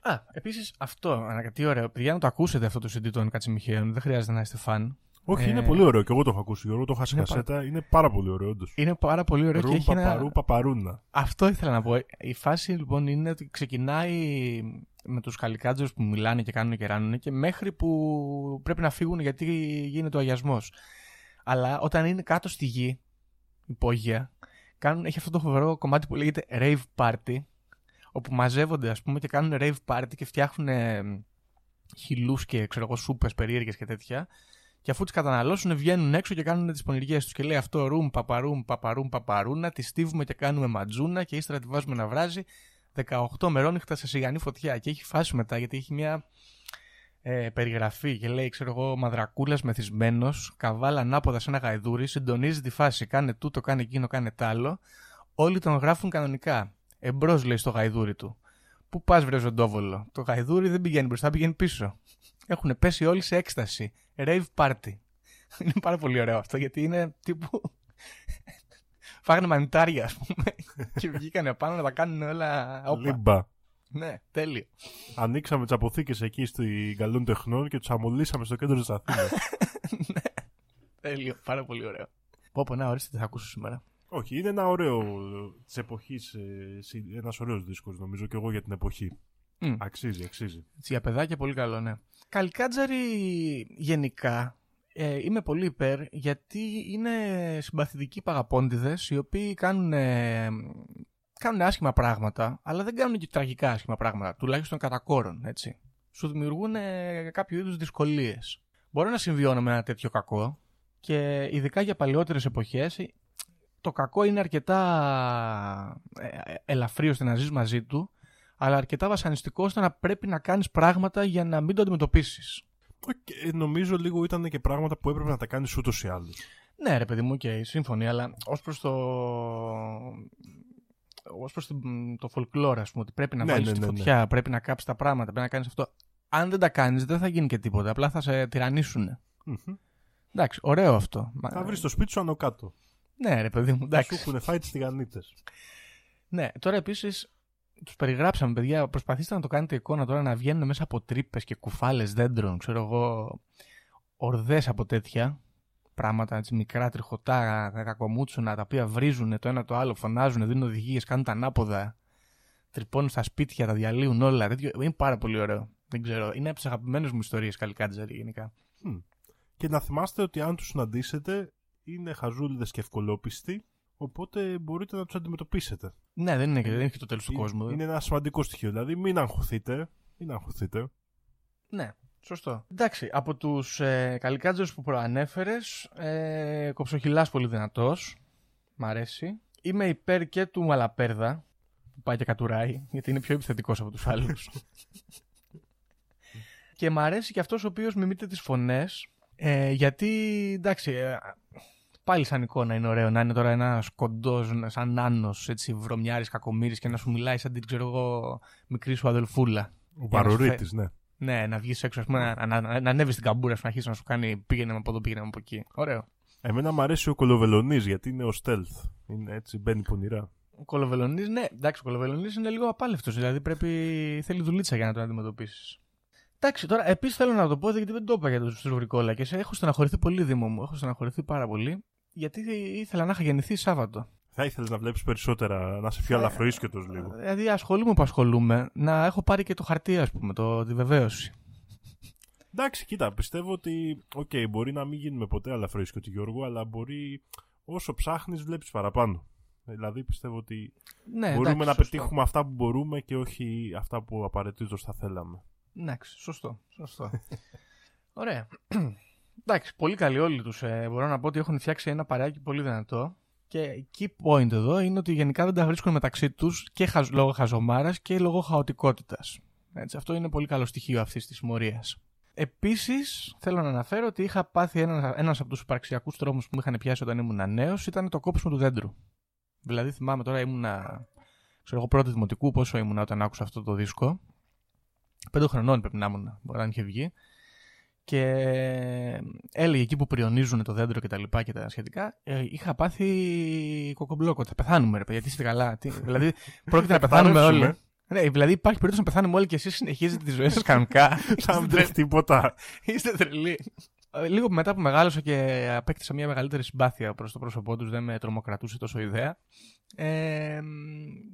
Α, επίσης αυτό, ανα- τι ωραίο, παιδιά να το ακούσετε αυτό το CD των Κατσιμιχαίων, δεν χρειάζεται να είστε φαν. Όχι, Ε, είναι πολύ ωραίο και εγώ το έχω ακούσει. Γιώργο, το είχα σε είναι κασέτα. Είναι πάρα πολύ ωραίο, όντως. Είναι πάρα πολύ ωραίο και Ρου, έχει παπαρού, ένα... παπαρούνα. Αυτό ήθελα να πω. Η φάση λοιπόν είναι ότι ξεκινάει με τους χαλικάτζερους που μιλάνε και κάνουν και ράνουν και μέχρι που πρέπει να φύγουν γιατί γίνεται ο αγιασμός. Αλλά όταν είναι κάτω στη γη, υπόγεια, κάνουν, έχει αυτό το φοβερό κομμάτι που λέγεται rave party, όπου μαζεύονται ας πούμε και κάνουν rave party και φτιάχνουν ε, χυλούς και ξέρω εγώ σούπες περίεργες και τέτοια Και αφού τις καταναλώσουν, βγαίνουν έξω και κάνουν τις πονηριές τους. Και λέει αυτό ρουμ, παπαρουμ, παπαρουμ, παπαρούνα. Τη στίβουμε και κάνουμε ματζούνα και ύστερα τη βάζουμε να βράζει 18 μερόνυχτα σε σιγανή φωτιά. Και έχει φάση μετά γιατί έχει μια ε, περιγραφή και λέει, ξέρω εγώ, Μαντρακούκος μεθυσμένος, καβάλα ανάποδα σε ένα γαϊδούρι, συντονίζει τη φάση, κάνε τούτο, κάνε εκείνο, κάνε τ' άλλο. Όλοι τον γράφουν κανονικά. Εμπρός λέει στο γαϊδούρι του. Πού πας, βρε ζωντόβολο. Το γαϊδούρι δεν πηγαίνει μπροστά, πηγαίνει πίσω. Έχουν πέσει όλοι σε έκσταση. Rave party. Είναι πάρα πολύ ωραίο αυτό γιατί είναι τύπου. Φάγανε μανιτάρια, ας πούμε. και βγήκανε πάνω να τα κάνουν όλα. όπα. Λίμπα. Ναι, τέλειο. Ανοίξαμε τις αποθήκες εκεί στην Καλών Τεχνών και τους αμολύσαμε στο κέντρο της Αθήνας. Τέλειο, πάρα πολύ ωραίο. Πω πω, να ορίστε τι θα ακούσω σήμερα. Όχι, είναι ένα ωραίο της εποχής. Ένας ωραίος δίσκος νομίζω και εγώ για την εποχή. Μμ. Αξίζει, αξίζει. Έτσι, για παιδάκια πολύ καλό, ναι. Καλικάτζαροι γενικά ε, είμαι πολύ υπέρ γιατί είναι συμπαθητικοί παγαπώντιδες οι οποίοι κάνουν, ε, κάνουν άσχημα πράγματα αλλά δεν κάνουν και τραγικά άσχημα πράγματα, τουλάχιστον κατά κόρον, έτσι. Σου δημιουργούν ε, κάποιο είδους δυσκολίες. Μπορώ να συμβιώνω με ένα τέτοιο κακό και ειδικά για παλαιότερες εποχές ε, το κακό είναι αρκετά ε, ε, ελαφρύ ώστε να ζεις μαζί του αλλά αρκετά βασανιστικό ώστε να πρέπει να κάνεις πράγματα για να μην το αντιμετωπίσεις. Και, ε, νομίζω λίγο ήταν και πράγματα που έπρεπε να τα κάνεις ούτως ή άλλως. Ναι, ρε παιδί μου, και σύμφωνοι, αλλά ως προς το. Ω προς το folklore, ας πούμε, ότι πρέπει να Ναι, βάλεις ναι, τη ναι, φωτιά, πρέπει να κάψεις τα πράγματα, πρέπει να κάνεις αυτό. Αν δεν τα κάνεις, δεν θα γίνει και τίποτα. Απλά θα σε τυραννήσουν. Εντάξει, ωραίο αυτό. Μα- Θα βρεις το σπίτι σου άνω κάτω. Ναι, ρε παιδί μου, Σου εντάξει. έχουν φάει τις τηγανίτες. Ναι, τώρα επίσης τους περιγράψαμε, παιδιά. Προσπαθήστε να το κάνετε εικόνα τώρα να βγαίνουν μέσα από τρύπες και κουφάλες δέντρων, ξέρω εγώ, ορδές από τέτοια πράγματα, έτσι, μικρά τριχωτά, κακομούτσουνα, τα οποία βρίζουν το ένα το άλλο, φωνάζουν, δίνουν οδηγίες, κάνουν τα ανάποδα, τρυπώνουν στα σπίτια, τα διαλύουν όλα. Τέτοιο. Είναι πάρα πολύ ωραίο. Δεν ξέρω. Είναι από τις αγαπημένες μου ιστορίες Καλικάτζαρη γενικά. Και να θυμάστε ότι αν τους συναντήσετε είναι χαζούλιδες και ευκολόπιστοι, οπότε μπορείτε να τους αντιμετωπίσετε. Ναι, δεν είναι, και- δεν είναι και το τέλος του Είναι- κόσμου. ε. Είναι ένα σημαντικό στοιχείο. Δηλαδή μην αγχωθείτε. Μην αγχωθείτε. Ναι, σωστό. Εντάξει, από τους ε, καλικάτζερου που προανέφερες, ε, κοψοχυλάς πολύ δυνατός. Μ' αρέσει. Είμαι υπέρ και του Μαλαπέρδα, που πάει και κατουράει, γιατί είναι πιο επιθετικός από τους άλλους. και μ' αρέσει και αυτός ο οποίος μιμείται τις φωνές, ε, γιατί εντάξει, ε, πάλι σαν εικόνα είναι ωραίο να είναι τώρα ένας κοντός, σαν νάνος, έτσι βρωμιάρης κακομοίρης και να σου μιλάει σαν την ξέρω εγώ μικρή σου αδελφούλα. Ο Για να σου Βαρορίτης, ναι. Ναι, να βγεις έξω, ας πούμε, να, να, να, να ανέβεις στην καμπούρα σου να αρχίσεις να σου κάνει πήγαινε από εδώ, πήγαινε από εκεί. Ωραίο. Εμένα μου αρέσει ο Κολοβελονής γιατί είναι ο stealth. Είναι έτσι, μπαίνει πονηρά. Ο Κολοβελονής, ναι, εντάξει, ο Κολοβελονής είναι λίγο απάλευτος. Δηλαδή πρέπει, θέλει δουλίτσα για να τον αντιμετωπίσεις. Εντάξει, τώρα επίσης θέλω να το πω γιατί δεν το είπα για τους βρικόλακες. Έχω στεναχωρηθεί πολύ, Δήμο μου. Έχω στεναχωρηθεί πάρα πολύ. Γιατί ήθελα να είχα γεννηθεί Σάββατο. Θα ήθελες να βλέπεις περισσότερα, να είσαι πιο Ε, αλαφροΐσκιωτος λίγο. Δηλαδή, ασχολούμαι που ασχολούμαι, να έχω πάρει και το χαρτί, ας πούμε, το, τη βεβαίωση. Εντάξει, κοίτα, πιστεύω ότι. Οκ, μπορεί να μην γίνουμε ποτέ αλαφροΐσκιωτοι Γιώργο, αλλά μπορεί όσο ψάχνεις, βλέπεις παραπάνω. Δηλαδή πιστεύω ότι Ναι, μπορούμε εντάξει, να σωστό. πετύχουμε αυτά που μπορούμε και όχι αυτά που απαραίτητος θα θέλαμε. Εντάξει, σωστό. σωστό. Ωραία. Εντάξει, πολύ καλοί όλοι τους. Ε, μπορώ να πω ότι έχουν φτιάξει ένα παρεάκι πολύ δυνατό. Και key point εδώ είναι ότι γενικά δεν τα βρίσκουν μεταξύ τους και χαζ, λόγω χαζομάρας και λόγω χαοτικότητας. Αυτό είναι πολύ καλό στοιχείο αυτής της συμμορίας. Επίσης, θέλω να αναφέρω ότι είχα πάθει ένας ένας από τους υπαρξιακούς τρόμους που με είχαν πιάσει όταν ήμουν νέος ήταν το κόψιμο του δέντρου. Δηλαδή, θυμάμαι τώρα ήμουνα. ξέρω εγώ πρώτη δημοτικού, πόσο ήμουνα όταν άκουσα αυτό το δίσκο. Πέντε χρονών πρέπει να ήμουν, μπορεί να είχε βγει. Και έλεγε εκεί που πριονίζουν το δέντρο και τα λοιπά και τα σχετικά, ε, είχα πάθει κοκομπλόκο. Θα πεθάνουμε, ρε παιδιά, γιατί είστε καλά. Τι, δηλαδή, πρόκειται να πεθάνουμε Παρέψουμε. όλοι. Ναι, δηλαδή υπάρχει περίπτωση να πεθάνουμε όλοι και εσείς συνεχίζετε τη ζωή σας κανονικά. Θα μην τρέχει τίποτα. Είστε τρελοί. Ε, Λίγο μετά που μεγάλωσα και απέκτησα μια μεγαλύτερη συμπάθεια προς το πρόσωπό τους, δεν με τρομοκρατούσε τόσο ιδέα. Ε,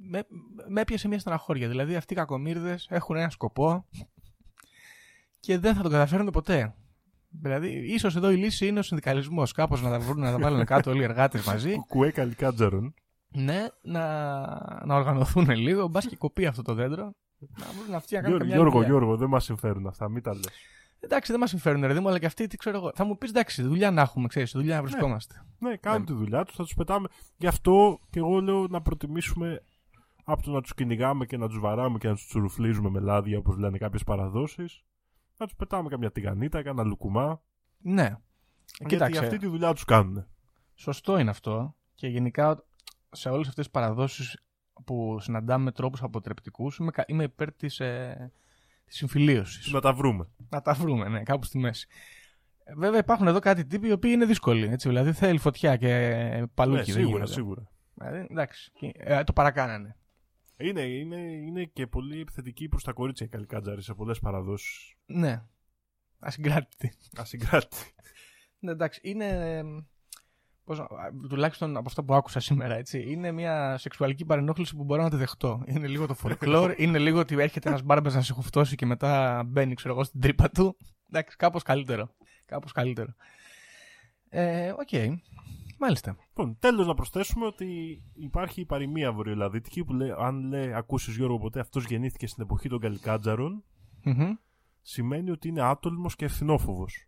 με, με έπιασε μια στεναχώρια. Δηλαδή, αυτοί οι κακομίρδε έχουν ένα σκοπό και δεν θα τον καταφέρουν ποτέ. Δηλαδή, ίσως εδώ η λύση είναι ο συνδικαλισμός. Κάπως να τα βρουν, να τα βάλουν κάτω όλοι οι εργάτες μαζί. Κουκουέ καλικάτζαρον. ναι, να, να οργανωθούν λίγο. Μπας και κοπεί αυτό το δέντρο. Να βρουν αυτοί να κάνουν Γιώργο, καμιά Γιώργο, δουλειά. Γιώργο, δεν μας συμφέρουν αυτά, μην τα λες. Εντάξει, δεν μας συμφέρουν, ρε Δήμο, αλλά και αυτοί τι ξέρω εγώ. Θα μου πεις εντάξει, δουλειά να έχουμε, ξέρεις, δουλειά να βρισκόμαστε. Ναι, κάνουν Ναι. τη δουλειά τους, θα τους πετάμε. Γι' αυτό και εγώ λέω να προτιμήσουμε από το να τους κυνηγάμε και να τους βαράμε και να τους τσουρουφλίζουμε με λάδια, όπως λένε κάποιες παραδόσεις. Να τους πετάμε καμιά τηγανίτα, κάνα λουκουμά. Ναι. γιατί Κοίταξε. αυτή τη δουλειά τους κάνουν. Σωστό είναι αυτό. Και γενικά σε όλες αυτές τις παραδόσεις που συναντάμε με τρόπους αποτρεπτικούς, είμαι, κα- είμαι υπέρ της ε, της συμφιλίωσης. Να τα βρούμε. Να τα βρούμε, ναι, κάπου στη μέση. Ε, Βέβαια υπάρχουν εδώ κάτι τύποι οι οποίοι είναι δύσκολοι. Έτσι, δηλαδή θέλει φωτιά και παλούκι. ναι, δεν σίγουρα, γίνεται. σίγουρα. Δηλαδή, εντάξει, και, ε, το παρακάνανε. Είναι, είναι, είναι και πολύ επιθετική προς τα κορίτσια η Καλικάτζαρη σε πολλές παραδόσεις. Ναι. Ασυγκράτητη. Ασυγκράτη. Ναι, εντάξει, είναι. ε, Πώς, να- τουλάχιστον από αυτό που άκουσα σήμερα, έτσι. Είναι μια σεξουαλική παρενόχληση που μπορώ να τη δεχτώ. Είναι λίγο το folklore, είναι λίγο ότι έρχεται ένας μπάρμπε να σε χουφτώσει και μετά μπαίνει, ξέρω εγώ, στην τρύπα του. Εντάξει, κάπως καλύτερο. Κάπως καλύτερο. Ε, οκ. Μάλιστα. Λοιπόν, τέλος να προσθέσουμε ότι υπάρχει η παροιμία βορειοελλαδίτικη που λέει, αν λέει, ακούσεις Γιώργο ποτέ αυτός γεννήθηκε στην εποχή των Καλικάτζαρων, Μμμ. σημαίνει ότι είναι άτολμος και ευθυνόφοβος.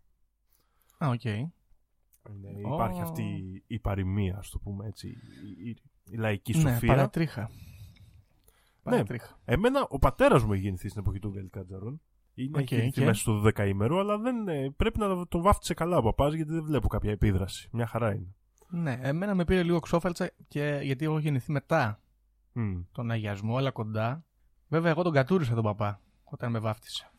Α, οκ. Ναι, Υπάρχει Ω. αυτή η παροιμία, ας το πούμε έτσι, η, η- η λαϊκή Ναι, σοφία. παρά τρίχα. Παρά τρίχα. Εμένα, ο πατέρας μου έχει γεννηθεί στην εποχή των Καλικάτζαρων. Είναι Οκ, έχει γεννηθεί και; μέσα στο 12ήμερο, αλλά δεν, ε, πρέπει να τον βάφτισε καλά ο παπάς γιατί δεν βλέπω κάποια επίδραση. Μια χαρά είναι. Ναι, εμένα με πήρε λίγο ξόφαλτσα και γιατί έχω γεννηθεί μετά Μμ. τον αγιασμό, αλλά κοντά. Βέβαια, εγώ τον κατούρισα τον παπά όταν με βάφτισε.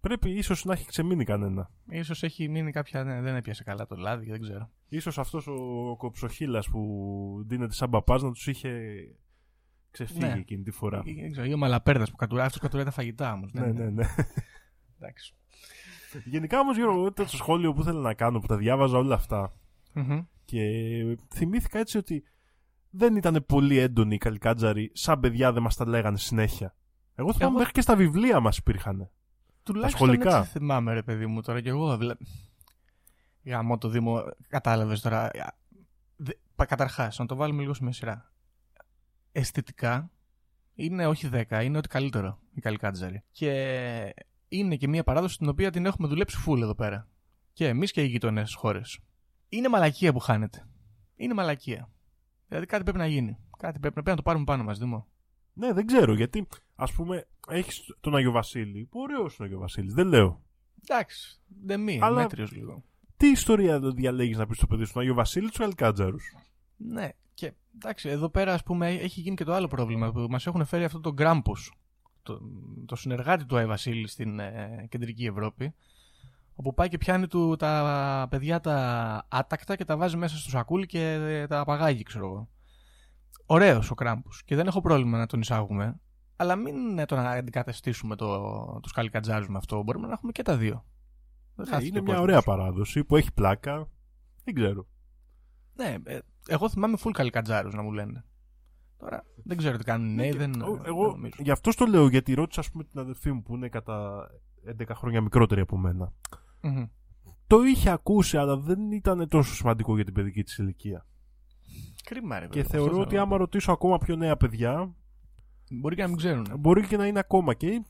Πρέπει ίσως να έχει ξεμείνει κανένα. Ίσως έχει μείνει κάποια. Ναι, δεν έπιασε καλά το λάδι, δεν ξέρω. Ίσως αυτός ο Κοψαχείλης που ντύνεται σαν παπάς να τους είχε ξεφύγει Ναι. εκείνη τη φορά. Ή- Δεν ξέρω, ή ο μαλαπέρδας που κατουράει. Αυτός κατουράει τα φαγητά όμως. Ναι, ναι, ναι. Εντάξει. Γενικά όμως Γιώργο, εγώ το σχόλιο που ήθελα να κάνω, που τα διάβαζα όλα αυτά Μμμ. και θυμήθηκα έτσι ότι δεν ήταν πολύ έντονοι οι καλικάτζαροι, σαν παιδιά δεν μας τα λέγανε συνέχεια. Εγώ θυμάμαι Εγώ- μέχρι και στα βιβλία μας υπήρχαν. Τουλάχιστον σχολικά. έτσι θυμάμαι, ρε παιδί μου τώρα και εγώ. Βλέ... Γαμώ το Δήμο, κατάλαβες τώρα. Καταρχάς, να το βάλουμε λίγο σε μια σειρά. Αισθητικά είναι όχι 10, είναι ότι καλύτερο η Καλικάτζαρη. Και είναι και μια παράδοση την οποία την έχουμε δουλέψει φουλ εδώ πέρα. Και εμείς και οι γειτονές χώρες. Είναι μαλακία που χάνεται. Είναι μαλακία. Δηλαδή κάτι πρέπει να γίνει. Κάτι πρέπει, πρέπει να το πάρουμε πάνω μας, Δήμο. Ναι, δεν ξέρω γιατί, ας πούμε, έχεις τον Αγιο Βασίλη, που ωραίος είναι ο Αγιο Βασίλης, δεν λέω. Εντάξει, δεν μη, Αλλά- μέτριος λίγο. Τι ιστορία διαλέγεις να πεις στο παιδί σου, τον Αγιο Βασίλη ή τους Καλικάτζαρους. Ναι, και εντάξει, εδώ πέρα ας πούμε έχει γίνει και το άλλο πρόβλημα που μας έχουν φέρει αυτό το Γκράμπους, το, το συνεργάτη του Άι Βασίλη στην ε, κεντρική Ευρώπη, όπου πάει και πιάνει του τα παιδιά τα άτακτα και τα βάζει μέσα στο σακούλι και ε, τα απαγάγει, ξέρω εγώ. Ωραίος ο Κράμπους και δεν έχω πρόβλημα να τον εισάγουμε, αλλά μην ε, τον αντικαταστήσουμε το, τους καλικατζάρους με αυτό, μπορούμε να έχουμε και τα δύο. Δεν Ναι, χάθηκε είναι ο μια κόσμος. ωραία παράδοση που έχει πλάκα. Δεν ξέρω. Ναι, ε, εγώ θυμάμαι full καλικατζάρους να μου λένε. Τώρα δεν ξέρω τι κάνουν οι νέοι, δεν, Ναι, Εγώ- δεν εγώ νομίζω. γι' αυτό το λέω, γιατί ρώτησα ας πούμε, την αδερφή μου που είναι κατά 11 χρόνια μικρότερη από μένα. Μμμ. Το είχε ακούσει, αλλά δεν ήταν τόσο σημαντικό για την παιδική της ηλικία. Κρίμα, ρε. Και βέβαια, θεωρώ αυτό ότι θα- άμα ρωτήσω ακόμα πιο νέα παιδιά, Μπορεί και να μην ξέρουν. μπορεί και να είναι ακόμα και.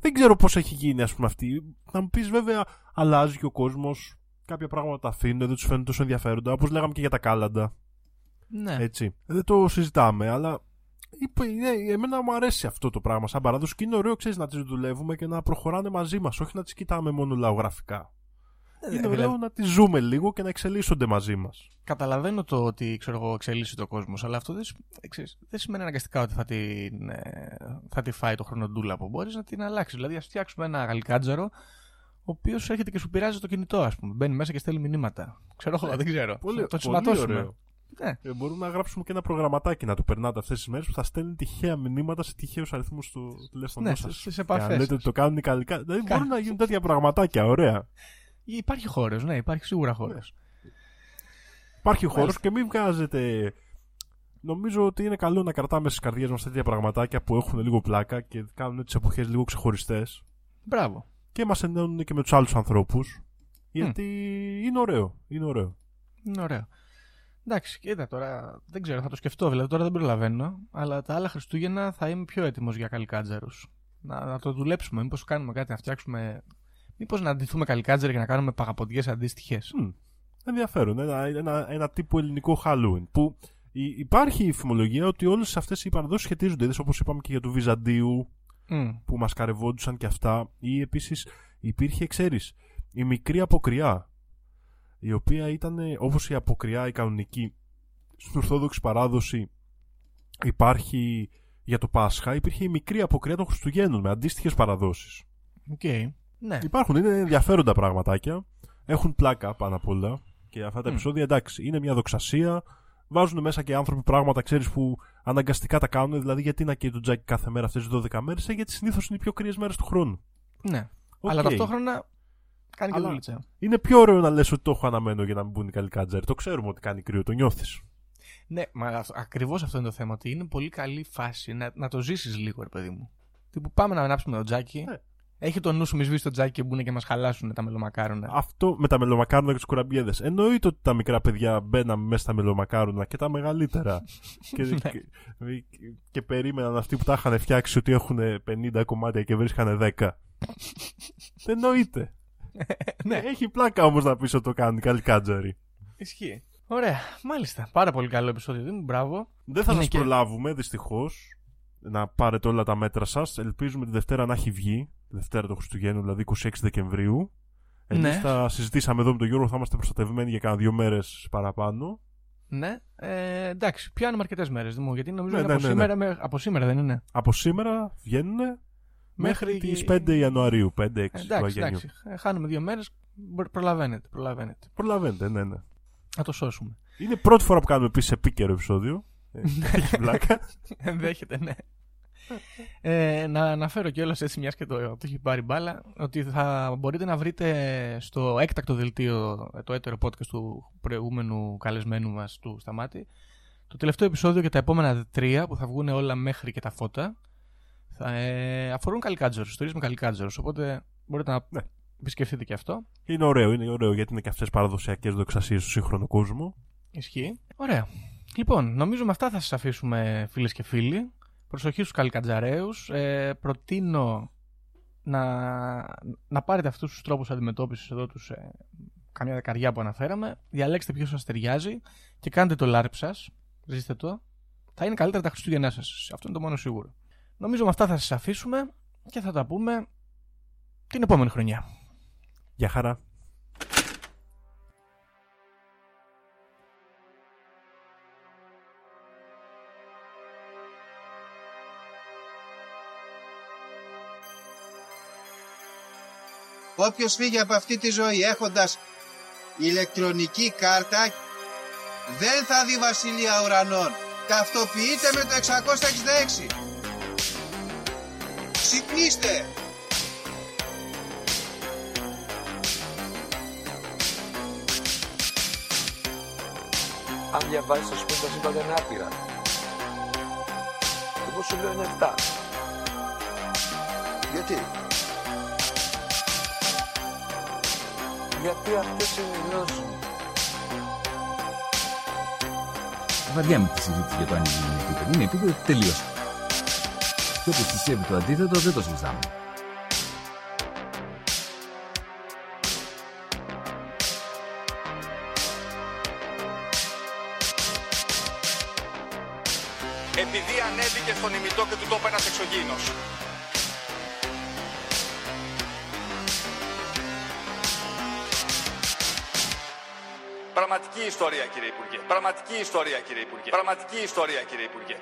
Δεν ξέρω πώς έχει γίνει, ας πούμε, αυτή. Να μου πεις, βέβαια, αλλάζει και ο κόσμος. Κάποια πράγματα τα αφήνουν, δεν τους φαίνονται τόσο ενδιαφέροντα. Όπως λέγαμε και για τα κάλαντα. Ναι. Έτσι. Δεν το συζητάμε, αλλά. Είπε- είναι- εμένα μου αρέσει αυτό το πράγμα σαν παράδοση και είναι ωραίο ξέρεις να τις δουλεύουμε και να προχωράνε μαζί μας, όχι να τις κοιτάμε μόνο λαογραφικά. Ε, είναι δηλαδή, ωραίο να τις ζούμε λίγο και να εξελίσσονται μαζί μας. Καταλαβαίνω το ότι ξέρω εγώ, εξελίσσεται ο κόσμος, αλλά αυτό δεν, σ- ε, ξέρεις, δεν σημαίνει αναγκαστικά ότι θα, την, ε, θα τη φάει το χρονοτούλαπο. Μπορείς να την αλλάξεις. Δηλαδή, ας φτιάξουμε ένα γαλικάτζαρο, ο οποίος έρχεται και σου πειράζει το κινητό, ας πούμε. Μπαίνει μέσα και στέλνει μηνύματα. Ξέρω εγώ, δεν ξέρω. Ε, Πολύ, Θα το πολύ σηματώσουμε. ωραίο. Ναι. Ε, μπορούμε να γράψουμε και ένα προγραμματάκι να το περνάτε αυτές τις μέρες που θα στέλνει τυχαία μηνύματα σε τυχαίους αριθμούς στο τηλέφωνο Ναι, σας. στι Και αν επαφέ. λέτε ότι το κάνουν οι καλλικά. Δηλαδή Κα- μπορούν να γίνουν τέτοια πραγματάκια, ωραία. Υπάρχει χώρος, ναι, υπάρχει σίγουρα χώρος. Υπάρχει χώρος Μάλιστα. και μην βγάζετε. Νομίζω ότι είναι καλό να κρατάμε στις καρδιές μας τέτοια πραγματάκια που έχουν λίγο πλάκα και κάνουν τις εποχές λίγο ξεχωριστές. Μπράβο. Και μας ενώνουν και με τους άλλους ανθρώπους. Γιατί είναι ωραίο. Είναι ωραίο. Είναι ωραίο. Εντάξει, κοίτα τώρα, δεν ξέρω, θα το σκεφτώ. Δηλαδή τώρα δεν προλαβαίνω, αλλά τα άλλα Χριστούγεννα θα είμαι πιο έτοιμος για καλικάτζαρου. Να, να το δουλέψουμε. Μήπως κάνουμε κάτι, να φτιάξουμε Μήπως να αντιθούμε καλικάτζερ και να κάνουμε παγαποντιές αντίστοιχες. Μμ. Ενδιαφέρον. Ένα, ένα, ένα τύπου ελληνικό Halloween. Που υ- υπάρχει η φημολογία ότι όλες αυτές οι παραδόσεις σχετίζονται. Όπως είπαμε και για του Βυζαντίου που μας καρευόντουσαν και αυτά. Ή επίσης υπήρχε, ξέρεις, η μικρή αποκριά. Η οποία ήταν όπως η αποκριά η κανονική στην Ορθόδοξη παράδοση υπάρχει για το Πάσχα, υπήρχε η μικρή αποκριά των Χριστουγέννων με αντίστοιχες παραδόσεις. Οκ. Ναι. Υπάρχουν, είναι ενδιαφέροντα πραγματάκια. Έχουν πλάκα πάνω απ' όλα. Και αυτά τα Μμ. επεισόδια εντάξει, είναι μια δοξασία. Βάζουν μέσα και οι άνθρωποι πράγματα, ξέρεις, που αναγκαστικά τα κάνουν. Δηλαδή, γιατί να καίει το τζάκι κάθε μέρα αυτές τις 12 μέρες, γιατί συνήθως είναι οι πιο κρύες μέρες του χρόνου. ναι. Οκ. Αλλά ταυτόχρονα κάνει και Αλλά- δουλίτσα. Είναι πιο ωραίο να λες ότι το έχω αναμμένο για να μην μπουν οι καλικάτζαροι. Το ξέρουμε ότι κάνει κρύο, το νιώθεις. Ναι, μα ακριβώς αυτό είναι το θέμα. Ότι είναι πολύ καλή φάση να, να το ζήσεις λίγο, ρε παιδί μου. Τι που πάμε να ανάψουμε το τζάκι. Ναι. Έχει το νου σου μη σβήσει το τζάκι και μπουν και μας χαλάσουν τα μελομακάρονα. Αυτό με τα μελομακάρονα και του κουραμπιέδες. Εννοείται ότι τα μικρά παιδιά μπαίναμε μέσα στα μελομακάρονα και τα μεγαλύτερα. και, Ναι. και, και περίμεναν αυτοί που τα είχαν φτιάξει ότι έχουν 50 κομμάτια και βρίσκανε 10. Εννοείται. Ναι, Έχει πλάκα όμως να πεις ότι το κάνουν οι καλοί κάτζαροι. ισχύει. Ωραία, μάλιστα. Πάρα πολύ καλό επεισόδιο. Δήμου, μπράβο. Δεν θα Είναι σας και- προλάβουμε δυστυχώς να πάρετε όλα τα μέτρα σας. Ελπίζουμε τη Δευτέρα να έχει βγει. Δευτέρα του Χριστουγέννου, δηλαδή 26 Δεκεμβρίου. Εμείς Ναι. θα συζητήσαμε εδώ με τον Γιώργο, θα είμαστε προστατευμένοι για κάνα δύο μέρες παραπάνω. Ναι, ε, εντάξει, πιάνουμε αρκετές μέρες. Γιατί νομίζω Ναι, είναι ναι, από, ναι, σήμερα, με- από σήμερα δεν είναι. Από σήμερα βγαίνουν μέχρι, Μέχρι τις 5 Ιανουαρίου, 5-6 Ε, του εντάξει, Αγένειου. εντάξει. Ε, Χάνουμε δύο μέρες. Προλαβαίνετε, προλαβαίνετε. Προλαβαίνετε, ναι, ναι. Να το σώσουμε. Είναι η πρώτη φορά που κάνουμε επίσης επίκαιρο επεισόδιο. Ε, Έχει πλάκα. Ενδέχεται, ναι. Ε, να αναφέρω κιόλας έτσι, μιας και το, το έχει πάρει μπάλα, ότι θα μπορείτε να βρείτε στο έκτακτο δελτίο, ε, το έτερο podcast του προηγούμενου καλεσμένου μας του Σταμάτη, το τελευταίο επεισόδιο και τα επόμενα τρία που θα βγουν όλα μέχρι και τα φώτα θα, ε, αφορούν καλικάτζορου, ιστορίε με καλικάτζορου. Οπότε μπορείτε να Ναι. επισκεφτείτε και αυτό. είναι ωραίο, είναι ωραίο γιατί είναι και αυτές παραδοσιακές δοξασίες του σύγχρονου κόσμου. Ισχύει. Ωραία. Λοιπόν, νομίζω με αυτά θα σας αφήσουμε φίλες και φίλοι. Προσοχή στους καλικατζαρέους. Ε, προτείνω να, να πάρετε αυτούς τους τρόπους αντιμετώπισης εδώ τους ε, καμιά δεκαριά που αναφέραμε. Διαλέξτε ποιος σας ταιριάζει και κάντε το λάρπ σας. Ζήστε το. Θα είναι καλύτερα τα Χριστούγεννά σας. Αυτό είναι το μόνο σίγουρο. Νομίζω με αυτά θα σας αφήσουμε και θα τα πούμε την επόμενη χρονιά. Γεια χαρά. Όποιος φύγει από αυτή τη ζωή έχοντας ηλεκτρονική κάρτα δεν θα δει βασιλεία ουρανών. Ταυτοποιείτε με το 666. Ξυπνήστε! Αν διαβάζεις, θα σου πει τα σύμπαντα είναι άπειρα. Εγώ σου λέω είναι 7. Γιατί; Γιατί αυτές είναι οι γνώσεις μου. Βαριάμαι τη συζήτηση για το αν είναι επίπεδο. Είναι επίπεδο τελείωσε. Και όποιος πιστεύει το αντίθετο δεν το συζητάμε. Επειδή ανέβηκε στον ημιτό και του τόπου ένας εξωγήινος. Πραγματική ιστορία κύριε Υπουργέ. Πραγματική ιστορία κύριε Υπουργέ. Πραγματική ιστορία κύριε Υπουργέ.